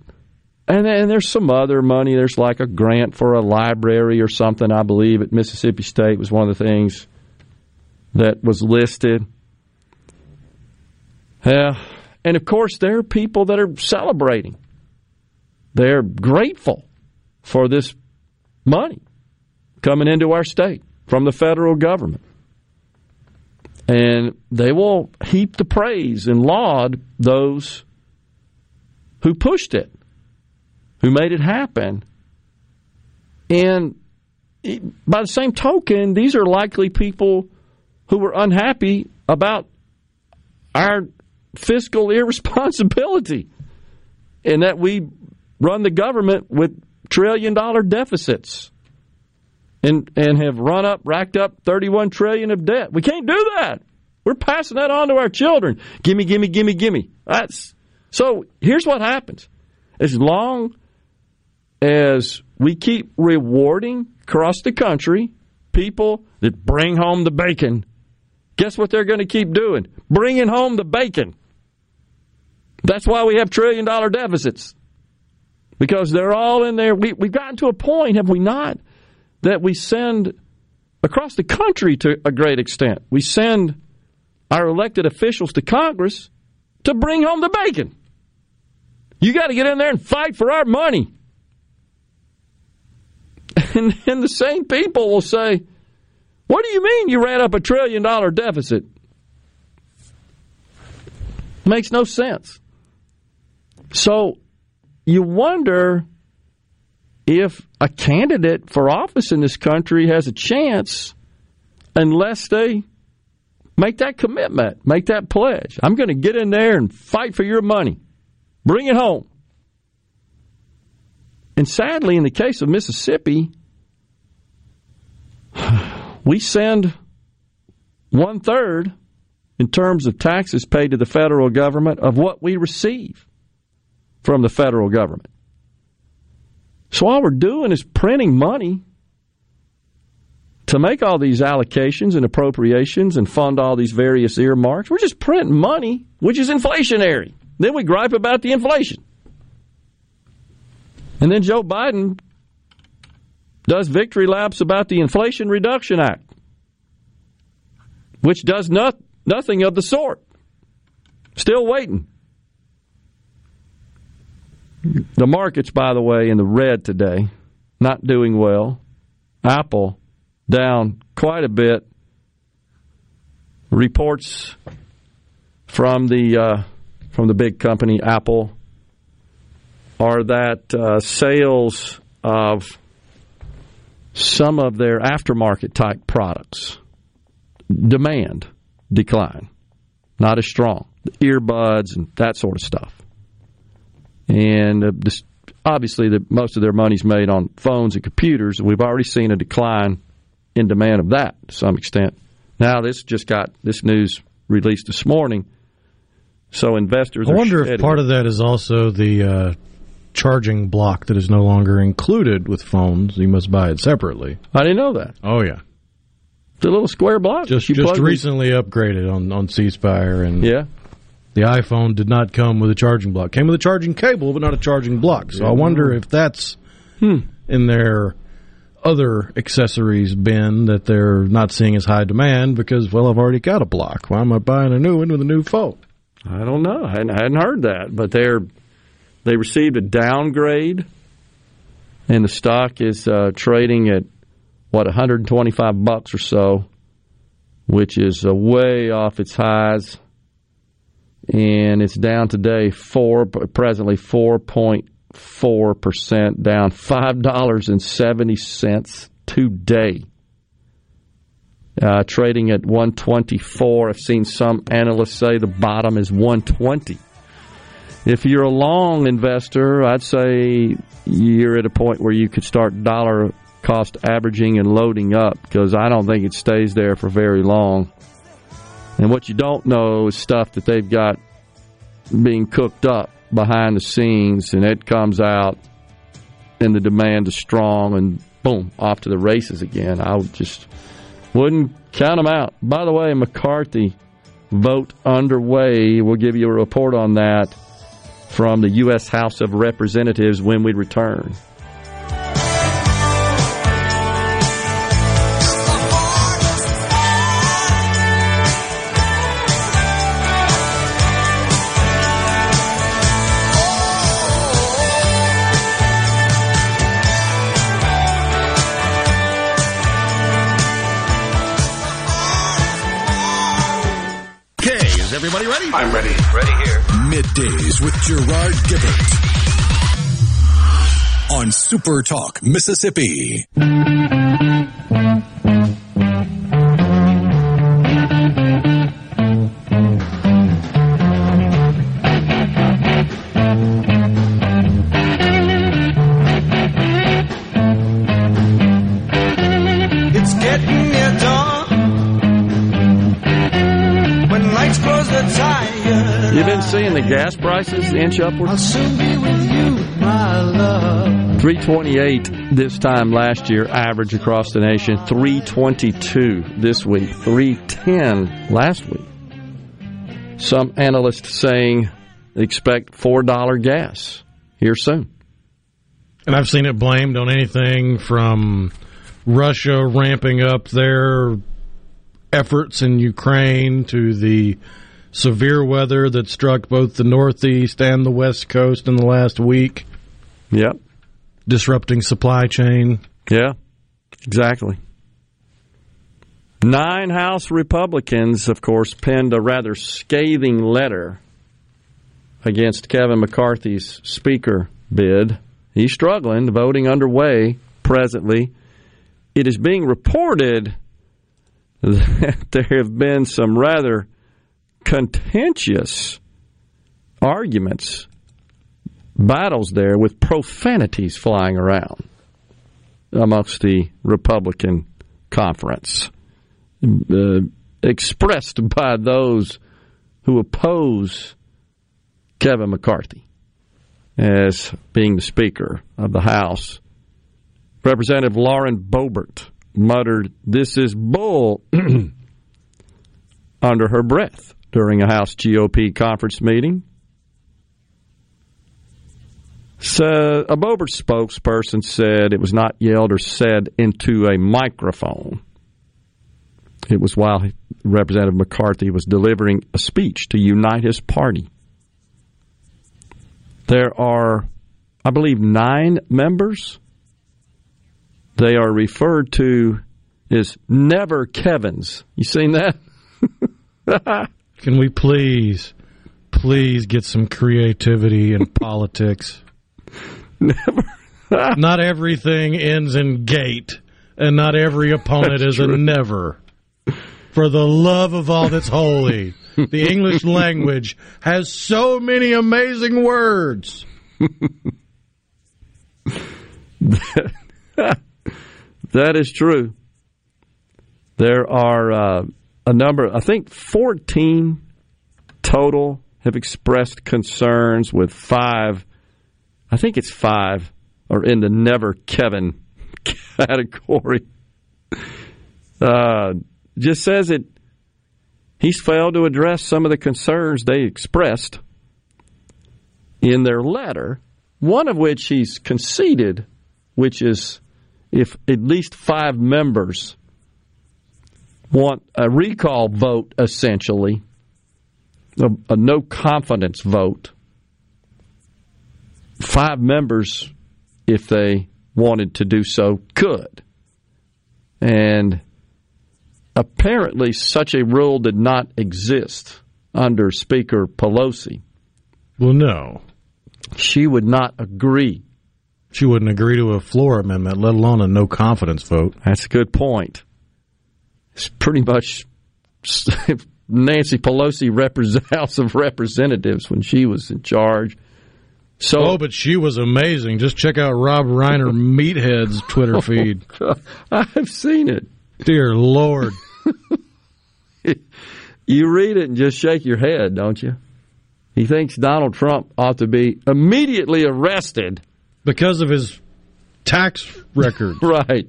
And then there's some other money. There's like a grant for a library or something, I believe, at Mississippi State was one of the things that was listed. Yeah. And of course, there are people that are celebrating. They're grateful for this money coming into our state from the federal government. And they will heap the praise and laud those who pushed it, who made it happen. And by the same token, these are likely people who were unhappy about our fiscal irresponsibility and that we run the government with trillion dollar deficits and and have run up racked up 31 trillion of debt. We can't do that. We're passing that on to our children. Gimme, gimme, gimme, gimme. That's so here's what happens. As long as we keep rewarding across the country people that bring home the bacon, guess what they're going to keep doing? Bringing home the bacon. That's why we have trillion dollar deficits. Because they're all in there. We, we've gotten to a point, have we not, that we send across the country to a great extent. We send our elected officials to Congress to bring home the bacon. You got to get in there and fight for our money. And the same people will say, What do you mean you ran up a trillion dollar deficit? Makes no sense. So you wonder if a candidate for office in this country has a chance unless they Make that commitment. Make that pledge. I'm going to get in there and fight for your money. Bring it home. And sadly, in the case of Mississippi, we send one third in terms of taxes paid to the federal government of what we receive from the federal government. So all we're doing is printing money to make all these allocations and appropriations and fund all these various earmarks. We're just printing money, which is inflationary. Then we gripe about the inflation. And then Joe Biden does victory laps about the Inflation Reduction Act, which does not, nothing of the sort. Still waiting. The markets, by the way, in the red today, not doing well. Apple down quite a bit. Reports from the uh, from the big company Apple are that uh, sales of some of their aftermarket type products demand decline, not as strong. The earbuds and that sort of stuff, and uh, this, obviously, the, most of their money's made on phones and computers. We've already seen a decline in demand of that to some extent. Now, this just got this news released this morning, so investors. I wonder if part of that is also the uh, charging block that is no longer included with phones. You must buy it separately. I didn't know that. Oh yeah, the little square block. Just just recently in. upgraded on on C Spire and yeah. The iPhone did not come with a charging block. Came with a charging cable, but not a charging block. So. I wonder if that's hmm. in their other accessories bin that they're not seeing as high demand because, well, I've already got a block. Why am I buying a new one with a new phone? I don't know. I hadn't, heard that, but they're they received a downgrade, and the stock is uh, trading at what 125 bucks or so, which is uh, way off its highs, and it's down today four presently four point four percent, down five dollars and seventy cents today. Uh, trading at 124. I've seen some analysts say the bottom is 120. If you're a long investor, I'd say you're at a point where you could start dollar cost averaging and loading up because I don't think it stays there for very long. And what you don't know is stuff that they've got being cooked up behind the scenes, and it comes out, and the demand is strong, and boom, off to the races again. I would just wouldn't count them out. By the way, McCarthy vote underway. We'll give you a report on that from the U.S. House of Representatives when we return. I'm ready. Ready here. Middays with Gerard Gibert on Super Talk, Mississippi. Gas prices inch upward. I'll soon be with you, my love. 328 this time last year, average across the nation. 322 this week. 310 last week. Some analysts saying expect $4 gas here soon. And I've seen it blamed on anything from Russia ramping up their efforts in Ukraine to the severe weather that struck both the Northeast and the West Coast in the last week. Yep. Disrupting supply chain. Yeah, exactly. Nine House Republicans, of course, penned a rather scathing letter against Kevin McCarthy's Speaker bid. He's struggling, the voting underway presently. It is being reported that there have been some rather contentious arguments, battles there with profanities flying around amongst the Republican conference, uh, expressed by those who oppose Kevin McCarthy as being the Speaker of the House. Representative Lauren Boebert muttered, This is bull, under her breath during a House GOP conference meeting. So, a Boebert spokesperson said it was not yelled or said into a microphone. It was while Representative McCarthy was delivering a speech to unite his party. There are, I believe, nine members. They are referred to as never Kevins. You seen that? Can we please, please get some creativity in politics? Never. not everything ends in gate, and not every opponent That's is a never. For the love of all that's holy, the English language has so many amazing words. that is true. There are uh, a number, I think 14 total have expressed concerns with five, I think it's five, are in the never Kevin category. Uh, just says it, he's failed to address some of the concerns they expressed in their letter, one of which he's conceded, which is if at least five members want a recall vote, essentially, a, a no confidence vote, five members, if they wanted to do so, could. And apparently, such a rule did not exist under Speaker Pelosi. Well, no. She would not agree. She wouldn't agree to a floor amendment, let alone a no confidence vote. That's a good point. It's pretty much Nancy Pelosi House of Representatives when she was in charge. So, oh, but she was amazing. Just check out Rob Reiner Meathead's Twitter oh, feed. I've seen it. Dear Lord. you read it and just shake your head, don't you? He thinks Donald Trump ought to be immediately arrested because of his tax record. right.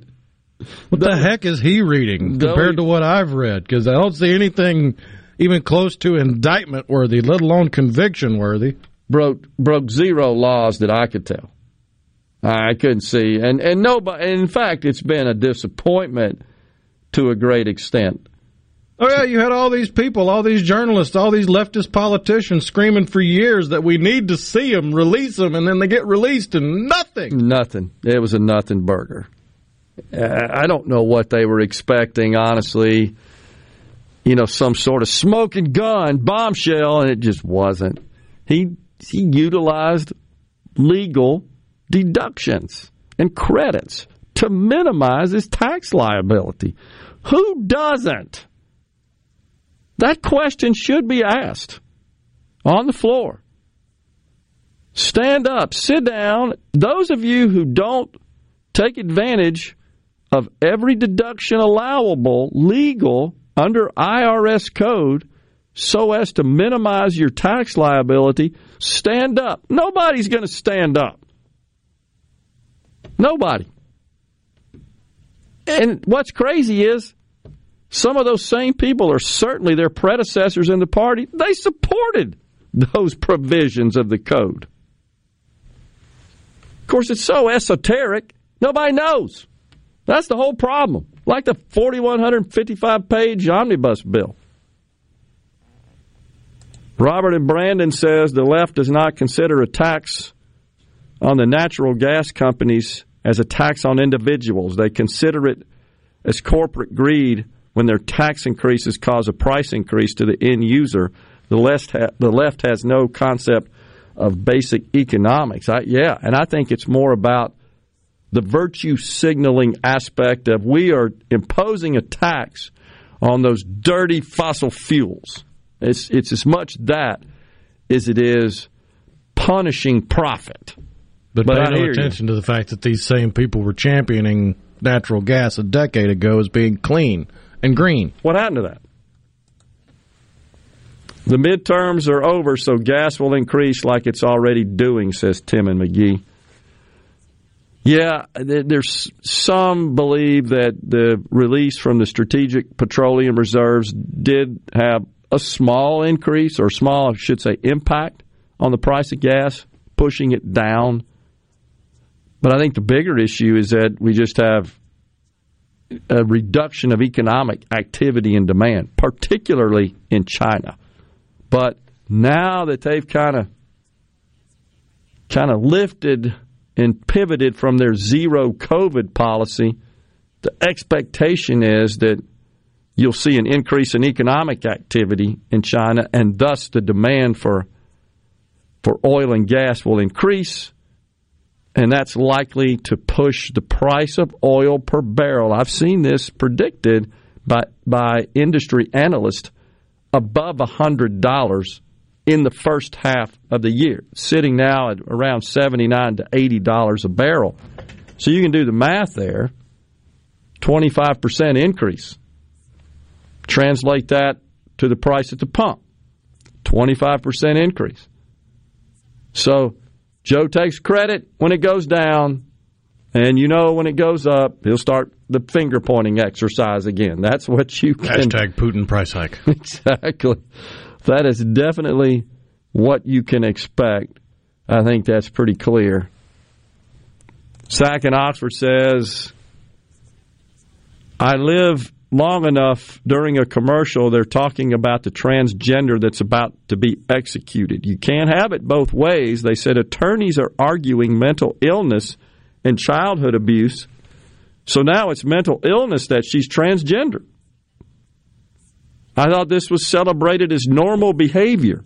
What the heck is he reading compared to what I've read? Because I don't see anything even close to indictment worthy, let alone conviction worthy. Broke broke zero laws that I could tell. I couldn't see, and and nobody. In fact, it's been a disappointment to a great extent. Oh yeah, you had all these people, all these journalists, all these leftist politicians screaming for years that we need to see them, release them, and then they get released and nothing. Nothing. It was a nothing burger. Uh, I don't know what they were expecting, honestly. You know, some sort of smoking gun bombshell, and it just wasn't. He he utilized legal deductions and credits to minimize his tax liability. Who doesn't? That question should be asked on the floor. Stand up, sit down. Those of you who don't take advantage of every deduction allowable, legal, under IRS code, so as to minimize your tax liability, stand up. Nobody's going to stand up. Nobody. And what's crazy is some of those same people are certainly their predecessors in the party. They supported those provisions of the code. Of course, it's so esoteric, nobody knows. That's the whole problem. Like the 4,155 page omnibus bill. Robert and Brandon says the left does not consider a tax on the natural gas companies as a tax on individuals. They consider it as corporate greed when their tax increases cause a price increase to the end user. The left, ha- the left has no concept of basic economics. I, yeah, and I think it's more about the virtue signaling aspect of we are imposing a tax on those dirty fossil fuels. It's it's as much that as it is punishing profit. But, but pay no attention you. to the fact that these same people were championing natural gas a decade ago as being clean and green. What happened to that? The midterms are over, so gas will increase like it's already doing, says Tim and Magee. Yeah, there's some believe that the release from the strategic petroleum reserves did have a small increase, or small, I should say, impact on the price of gas, pushing it down. But I think the bigger issue is that we just have a reduction of economic activity and demand, particularly in China. But now that they've kind of kind of lifted and pivoted from their zero COVID policy, the expectation is that you'll see an increase in economic activity in China, and thus the demand for for oil and gas will increase, and that's likely to push the price of oil per barrel. I've seen this predicted by by industry analysts above hundred dollars in the first half of the year, sitting now at around seventy nine to eighty dollars a barrel. So you can do the math there. Twenty five percent increase. Translate that to the price at the pump. Twenty five percent increase. So Joe takes credit when it goes down, and you know when it goes up, he'll start the finger pointing exercise again. That's what you can. Hashtag Putin price hike. exactly. That is definitely what you can expect. I think that's pretty clear. Zach in Oxford says, I live long enough during a commercial, they're talking about the transgender that's about to be executed. You can't have it both ways. They said attorneys are arguing mental illness and childhood abuse. So now it's mental illness that she's transgender. I thought this was celebrated as normal behavior.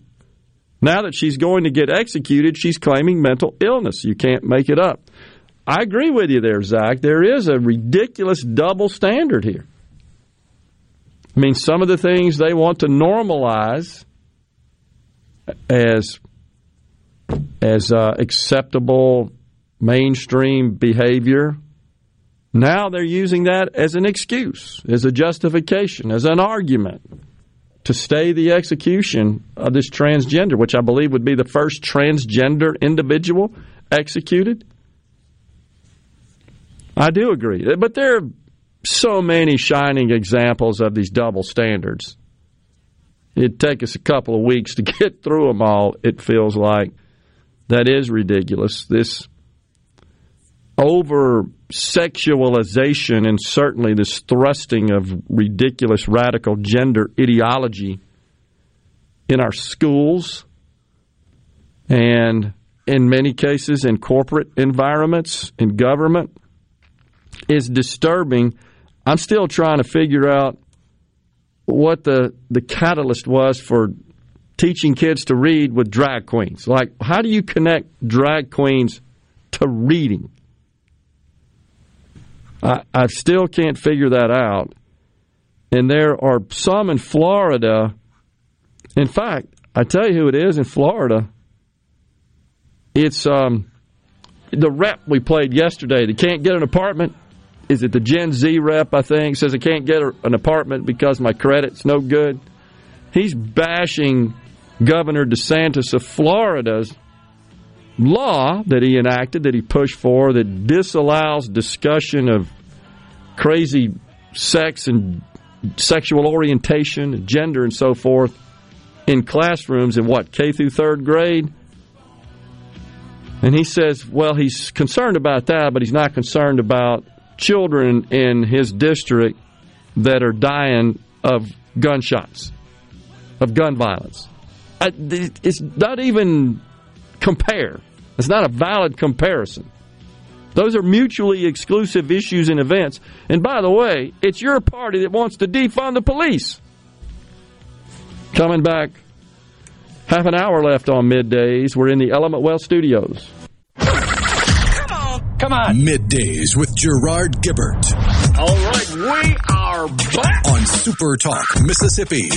Now that she's going to get executed, she's claiming mental illness. You can't make it up. I agree with you there, Zach. There is a ridiculous double standard here. I mean, some of the things they want to normalize as as uh, acceptable mainstream behavior. Now they're using that as an excuse, as a justification, as an argument to stay the execution of this transgender, which I believe would be the first transgender individual executed. I do agree. But there are so many shining examples of these double standards. It'd take us a couple of weeks to get through them all, it feels like. That is ridiculous. This over sexualization and certainly this thrusting of ridiculous radical gender ideology in our schools and in many cases in corporate environments, in government, is disturbing I'm still trying to figure out what the the catalyst was for teaching kids to read with drag queens. Like, how do you connect drag queens to reading? I, I still can't figure that out. And there are some in Florida. In fact, I tell you who it is in Florida. It's um, the rep we played yesterday. They can't get an apartment is it the Gen Z rep, I think, says I can't get an apartment because my credit's no good. He's bashing Governor DeSantis of Florida's law that he enacted, that he pushed for, that disallows discussion of crazy sex and sexual orientation and gender and so forth in classrooms in what, K through third grade? And he says, well, he's concerned about that, but he's not concerned about children in his district that are dying of gunshots, of gun violence. It's not even compare. It's not a valid comparison. Those are mutually exclusive issues and events. And by the way, it's your party that wants to defund the police. Coming back, half an hour left on middays. We're in the Element Wealth studios. Come on. Come on. Middays with Gerard Gibert. All right. right, we are back on Super Talk, Mississippi.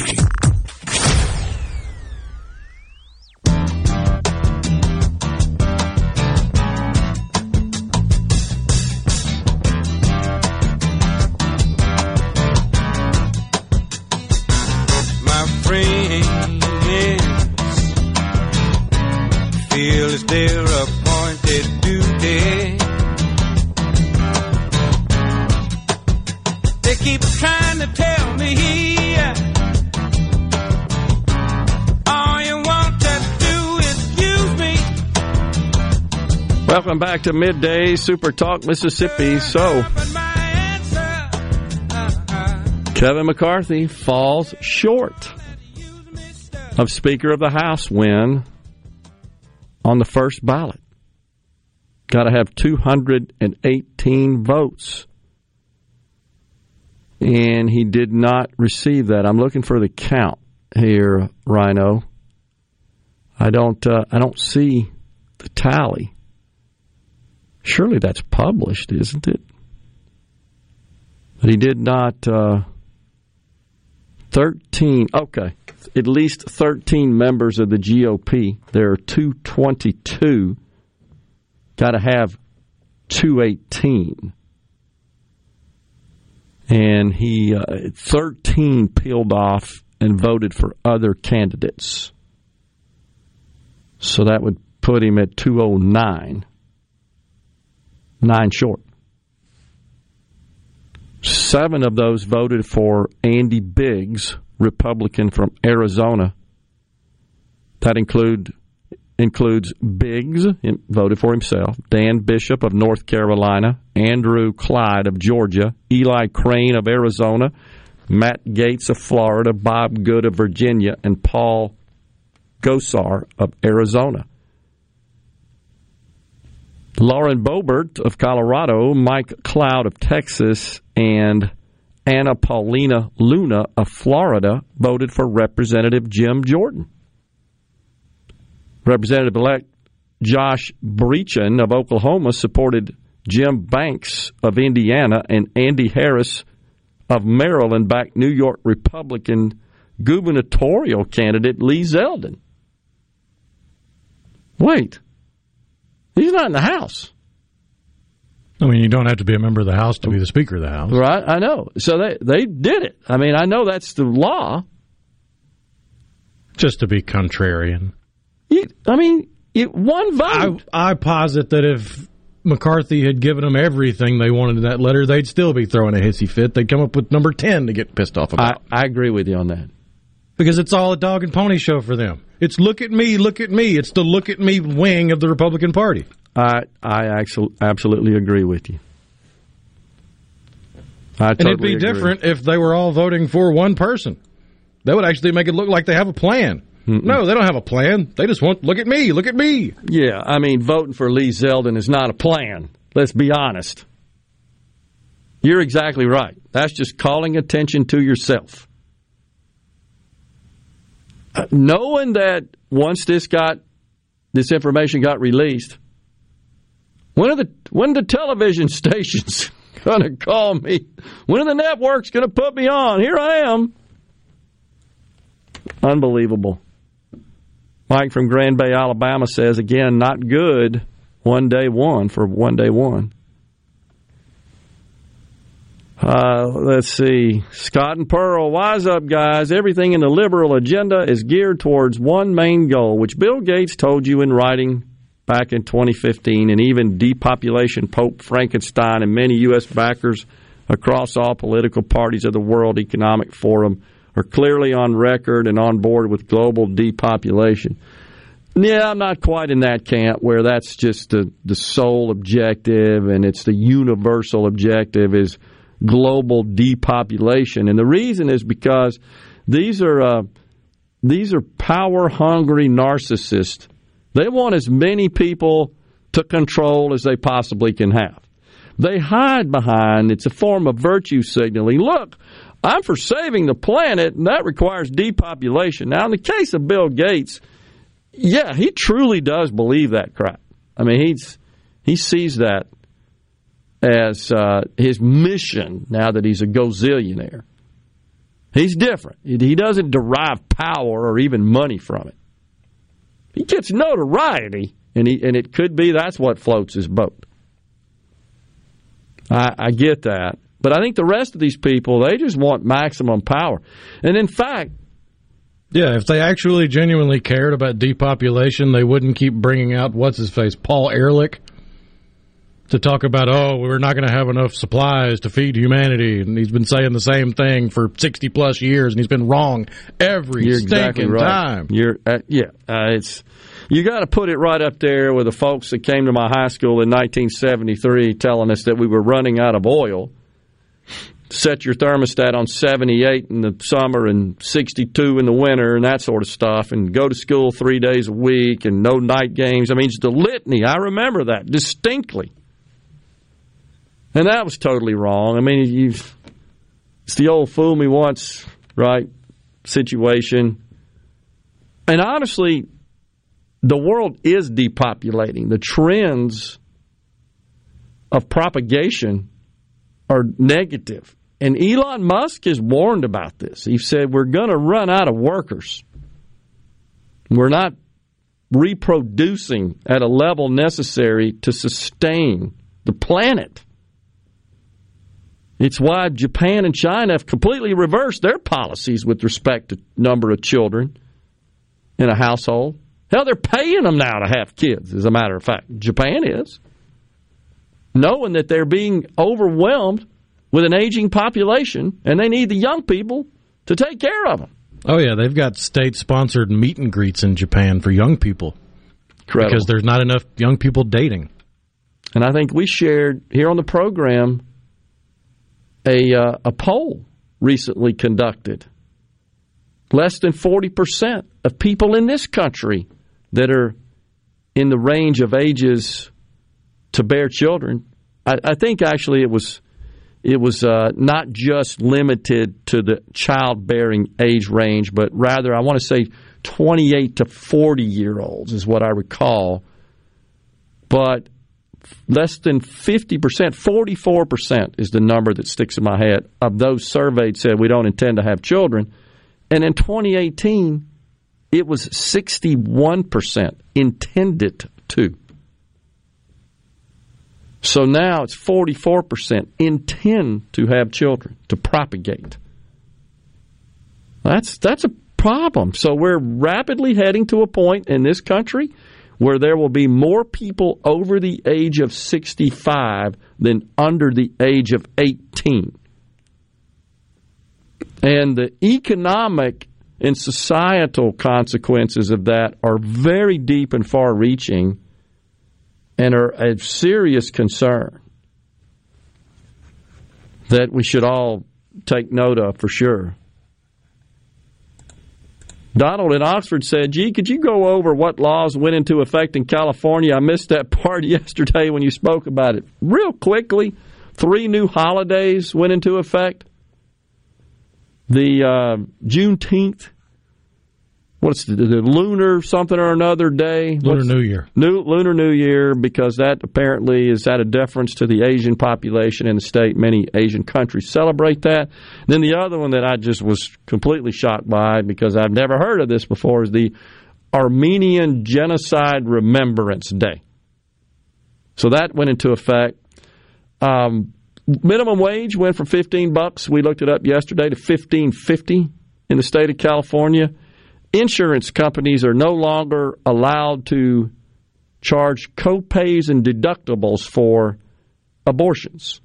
Welcome back to Midday Super Talk Mississippi. So, Kevin McCarthy falls short of Speaker of the House win on the first ballot. Got to have 218 votes. And he did not receive that. I'm looking for the count here, Rhino. I don't uh, I don't see the tally. Surely that's published, isn't it? But he did not. Uh, 13, okay, at least 13 members of the GOP. There are 222. Got to have 218. And he, uh, 13 peeled off and voted for other candidates. So that would put him at 209 nine short. Seven of those voted for Andy Biggs, Republican from Arizona. That include includes Biggs, voted for himself, Dan Bishop of North Carolina, Andrew Clyde of Georgia, Eli Crane of Arizona, Matt Gaetz of Florida, Bob Good of Virginia, and Paul Gosar of Arizona. Lauren Boebert of Colorado, Mike Cloud of Texas, and Anna Paulina Luna of Florida voted for Representative Jim Jordan. Representative elect Josh Brecheen of Oklahoma supported Jim Banks of Indiana and Andy Harris of Maryland backed New York Republican gubernatorial candidate Lee Zeldin. Wait. He's not in the House. I mean, you don't have to be a member of the House to be the Speaker of the House. Right, I know. So they, they did it. I mean, I know that's the law. Just to be contrarian. I mean, one vote. I, I posit that if McCarthy had given them everything they wanted in that letter, they'd still be throwing a hissy fit. They'd come up with number 10 to get pissed off about. I, I agree with you on that. Because it's all a dog and pony show for them. It's look at me, look at me. It's the look at me wing of the Republican Party. I I actually absolutely agree with you. I totally and it'd be agree. different if they were all voting for one person. That would actually make it look like they have a plan. Mm-mm. No, they don't have a plan. They just want look at me, look at me. Yeah, I mean, voting for Lee Zeldin is not a plan. Let's be honest. You're exactly right. That's just calling attention to yourself. Knowing that once this got this information got released, when are the when are the television stations going to call me? When are the networks going to put me on? Here I am. Unbelievable. Mike from Grand Bay, Alabama says again, not good. One day one for one day one. Uh, let's see. Scott and Pearl, wise up, guys. Everything in the liberal agenda is geared towards one main goal, which Bill Gates told you in writing back in 2015, and even depopulation Pope Frankenstein and many U.S. backers across all political parties of the World Economic Forum are clearly on record and on board with global depopulation. Yeah, I'm not quite in that camp where that's just the, the sole objective and it's the universal objective is global depopulation. And the reason is because these are uh, these are power hungry narcissists. They want as many people to control as they possibly can have. They hide behind it's a form of virtue signaling. Look, I'm for saving the planet, and that requires depopulation. Now, in the case of Bill Gates, yeah, he truly does believe that crap. I mean, he's he sees that as uh, his mission now that he's a gazillionaire. He's different. He doesn't derive power or even money from it. He gets notoriety, and he and it could be that's what floats his boat. I, I get that, but I think the rest of these people they just want maximum power, and in fact, yeah, if they actually genuinely cared about depopulation, they wouldn't keep bringing out what's his face, Paul Ehrlich, to talk about, oh, we're not going to have enough supplies to feed humanity. And he's been saying the same thing for 60 plus years, and he's been wrong every You're stinking exactly right. time. You're, uh, yeah, uh, it's you got to put it right up there with the folks that came to my high school in 1973 telling us that we were running out of oil. Set your thermostat on 78 in the summer and 62 in the winter and that sort of stuff, and go to school three days a week and no night games. I mean, it's the litany. I remember that distinctly. And that was totally wrong. I mean, you, it's the old fool me once, right, situation. And honestly, the world is depopulating. The trends of propagation are negative. And Elon Musk has warned about this. He said, We're going to run out of workers. We're not reproducing at a level necessary to sustain the planet. It's why Japan and China have completely reversed their policies with respect to number of children in a household. Hell, they're paying them now to have kids, as a matter of fact. Japan is. Knowing that they're being overwhelmed with an aging population and they need the young people to take care of them. Oh, yeah, they've got state sponsored meet and greets in Japan for young people. Incredible. Because there's not enough young people dating. And I think we shared here on the program a, uh, a poll recently conducted. Less than 40% of people in this country that are in the range of ages to bear children. I, I think actually it was it was uh, not just limited to the childbearing age range, but rather I want to say 28 to 40 year olds is what I recall. But less than 50%, 44% is the number that sticks in my head of those surveyed said we don't intend to have children. And in 2018, it was 61% intended to. So now it's 44% intend to have children, to propagate. That's, that's a problem. So we're rapidly heading to a point in this country where there will be more people over the age of 65 than under the age of 18. And the economic and societal consequences of that are very deep and far reaching and are a serious concern that we should all take note of for sure. Donald in Oxford said, Gee, could you go over what laws went into effect in California? I missed that part yesterday when you spoke about it. Real quickly, three new holidays went into effect. The uh, Juneteenth, what's the, the, lunar something or another day? Lunar what's, New Year. New, lunar New Year, because that apparently is out of deference to the Asian population in the state. Many Asian countries celebrate that. Then the other one that I just was completely shocked by because I've never heard of this before is the Armenian Genocide Remembrance Day. So that went into effect. Um, minimum wage went from 15 bucks, we looked it up yesterday, to 15.50 in the state of California insurance companies are no longer allowed to charge copays and deductibles for abortions.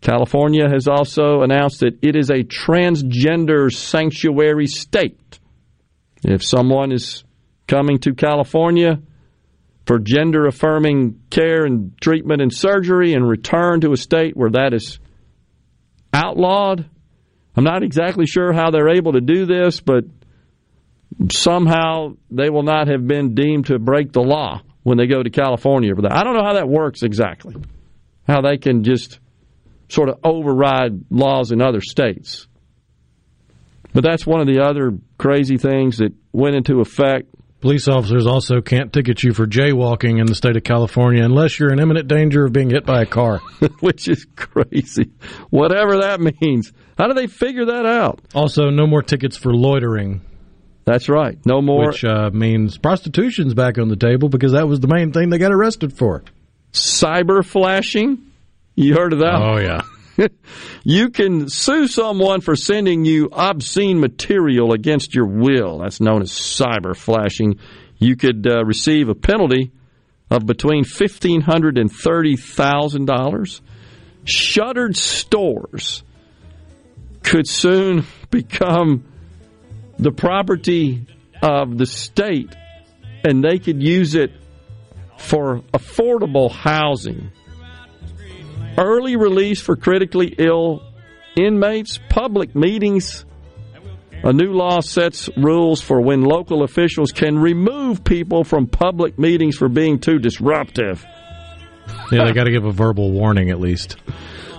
California has also announced that it is a transgender sanctuary state. If someone is coming to California for gender affirming care and treatment and surgery and return to a state where that is outlawed, I'm not exactly sure how they're able to do this, but somehow they will not have been deemed to break the law when they go to California for that. I don't know how that works exactly. How they can just sort of override laws in other states. But that's one of the other crazy things that went into effect. Police officers also can't ticket you for jaywalking in the state of California unless you're in imminent danger of being hit by a car. Which is crazy. Whatever that means. How do they figure that out? Also, no more tickets for loitering. That's right. No more. Which uh, means prostitution's back on the table because that was the main thing they got arrested for. Cyber flashing? You heard of that? Oh, yeah. you can sue someone for sending you obscene material against your will. That's known as cyber flashing. You could uh, receive a penalty of between fifteen hundred and thirty thousand dollars. Shuttered stores could soon become the property of the state, and they could use it for affordable housing early release for critically ill inmates, public meetings. A new law sets rules for when local officials can remove people from public meetings for being too disruptive. Yeah, they got to give a verbal warning at least.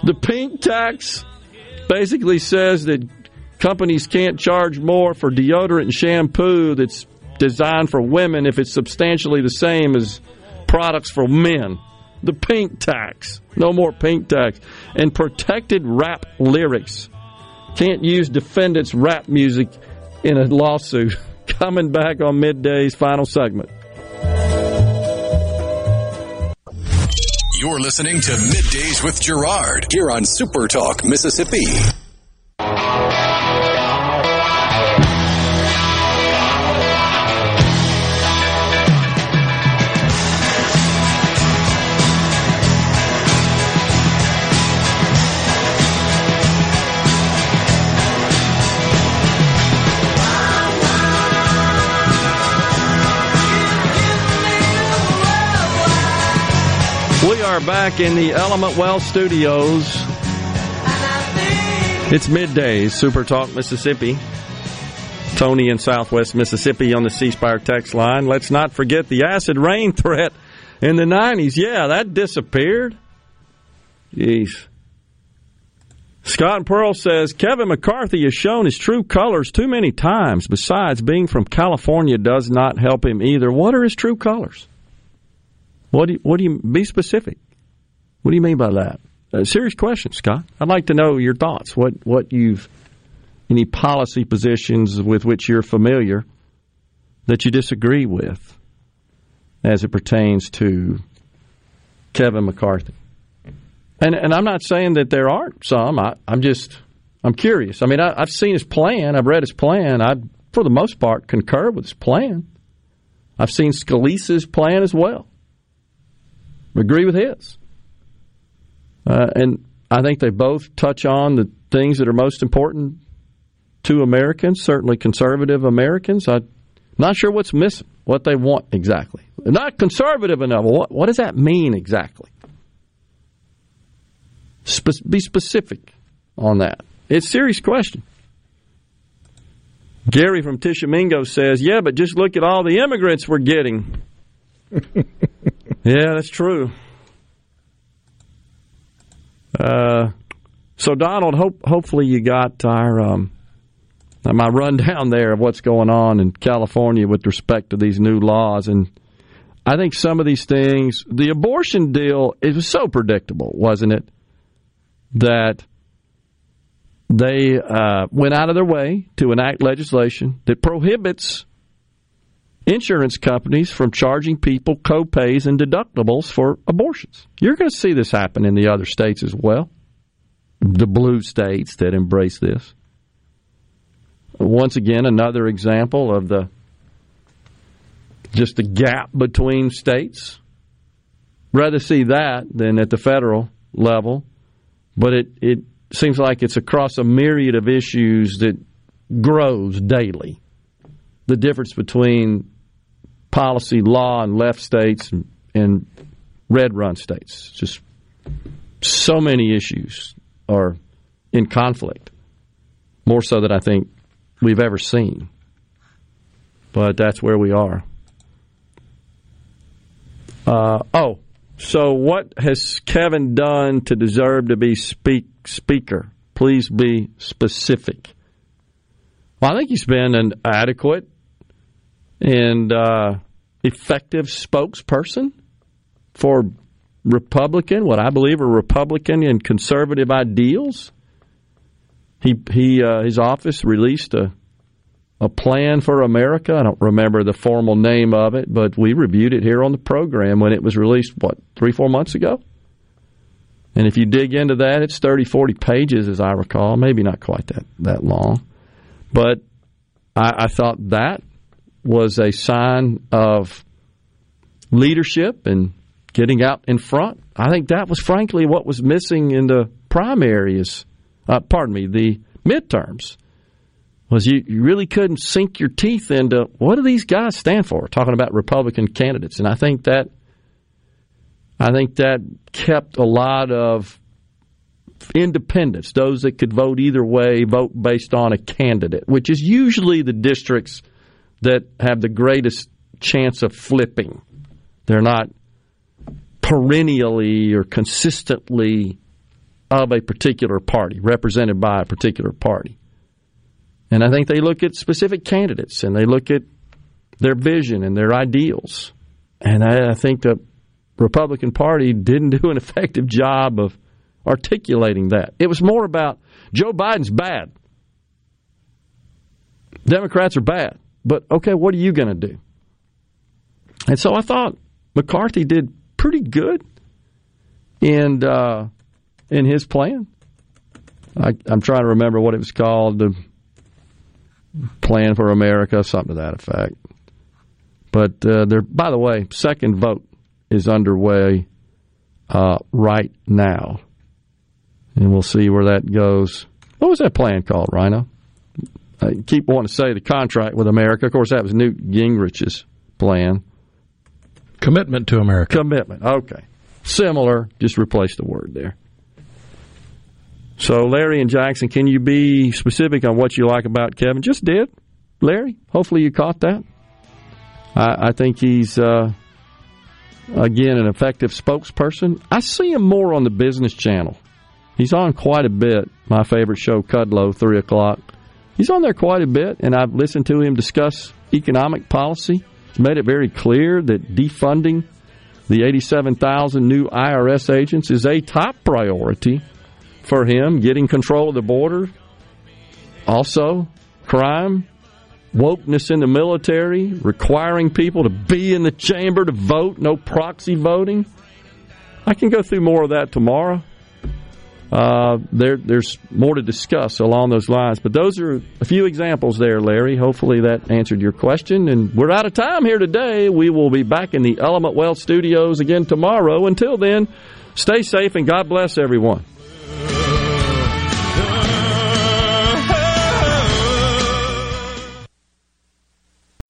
The pink tax basically says that companies can't charge more for deodorant and shampoo that's designed for women if it's substantially the same as products for men the pink tax. No more pink tax. And protected rap lyrics. Can't use defendants' rap music in a lawsuit. Coming back on Midday's final segment. You're listening to Middays with Gerard here on Super Talk, Mississippi. Are back in the Element Wealth Studios. It's midday, Super Talk, Mississippi. Tony in Southwest Mississippi on the C Spire text line. Let's not forget the acid rain threat in the 90s. Yeah, that disappeared. Jeez. Scott Pearl says Kevin McCarthy has shown his true colors too many times. Besides, being from California does not help him either. What are his true colors? What do you, what do you be specific? What do you mean by that? A serious question, Scott. I'd like to know your thoughts. What what you've any policy positions with which you're familiar that you disagree with as it pertains to Kevin McCarthy. And and I'm not saying that there aren't some. I, am just I'm curious. I mean, I, have seen his plan. I've read his plan. I, for the most part, concur with his plan. I've seen Scalise's plan as well agree with his. Uh, and I think they both touch on the things that are most important to Americans, certainly conservative Americans. I'm not sure what's missing, what they want exactly. They're not conservative enough. What, what does that mean exactly? Spe- be specific on that. It's a serious question. Gary from Tishomingo says, Yeah, but just look at all the immigrants we're getting. Yeah, that's true. Uh, so Donald, hope hopefully you got our um, my rundown there of what's going on in California with respect to these new laws, and I think some of these things, the abortion deal, it was so predictable, wasn't it? That they uh, went out of their way to enact legislation that prohibits insurance companies from charging people co-pays and deductibles for abortions. You're going to see this happen in the other states as well. The blue states that embrace this. Once again, another example of the just the gap between states. Rather see that than at the federal level, but it, it seems like it's across a myriad of issues that grows daily. The difference between policy, law, and left states and, and red run states. Just so many issues are in conflict, more so than I think we've ever seen. But that's where we are. Uh, oh, so what has Kevin done to deserve to be speak, speaker? Please be specific. Well, I think he's been an adequate and uh, effective spokesperson for Republican, what I believe are Republican and conservative ideals. He he uh, his office released a a plan for America. I don't remember the formal name of it, but we reviewed it here on the program when it was released. What three four months ago? And if you dig into that, it's 30, 40 pages, as I recall. Maybe not quite that that long, but I, I thought that was a sign of leadership and getting out in front. I think that was frankly what was missing in the primaries. Uh, pardon me, the midterms was you, you really couldn't sink your teeth into what do these guys stand for? Talking about Republican candidates, and I think that I think that kept a lot of independents, those that could vote either way, vote based on a candidate, which is usually the districts that have the greatest chance of flipping. They're not perennially or consistently of a particular party, represented by a particular party. And I think they look at specific candidates and they look at their vision and their ideals. And I, I think the Republican Party didn't do an effective job of articulating that. It was more about Joe Biden's bad. Democrats are bad. But okay, what are you going to do? And so I thought McCarthy did pretty good in uh, in his plan. I, am trying to remember what it was called, the Plan for America, something to that effect. But uh, there, by the way, second vote is underway uh, right now, and we'll see where that goes. What was that plan called, Rhino? I keep wanting to say the contract with America. Of course, that was Newt Gingrich's plan. Commitment to America. Commitment. Okay. Similar, just replace the word there. So, Larry and Jackson, can you be specific on what you like about Kevin? Just did, Larry. Hopefully, you caught that. I, I think he's uh, again an effective spokesperson. I see him more on the Business Channel. He's on quite a bit. My favorite show, Kudlow, three o'clock. He's on there quite a bit, and I've listened to him discuss economic policy. He's made it very clear that defunding the 87,000 new IRS agents is a top priority for him, getting control of the border. Also, crime, wokeness in the military, requiring people to be in the chamber to vote, no proxy voting. I can go through more of that tomorrow uh, there, there's more to discuss along those lines. But those are a few examples there, Larry. Hopefully that answered your question. And we're out of time here today. We will be back in the Element Wealth studios again tomorrow. Until then, stay safe and God bless everyone.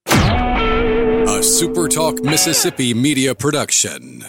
A SuperTalk Mississippi media production.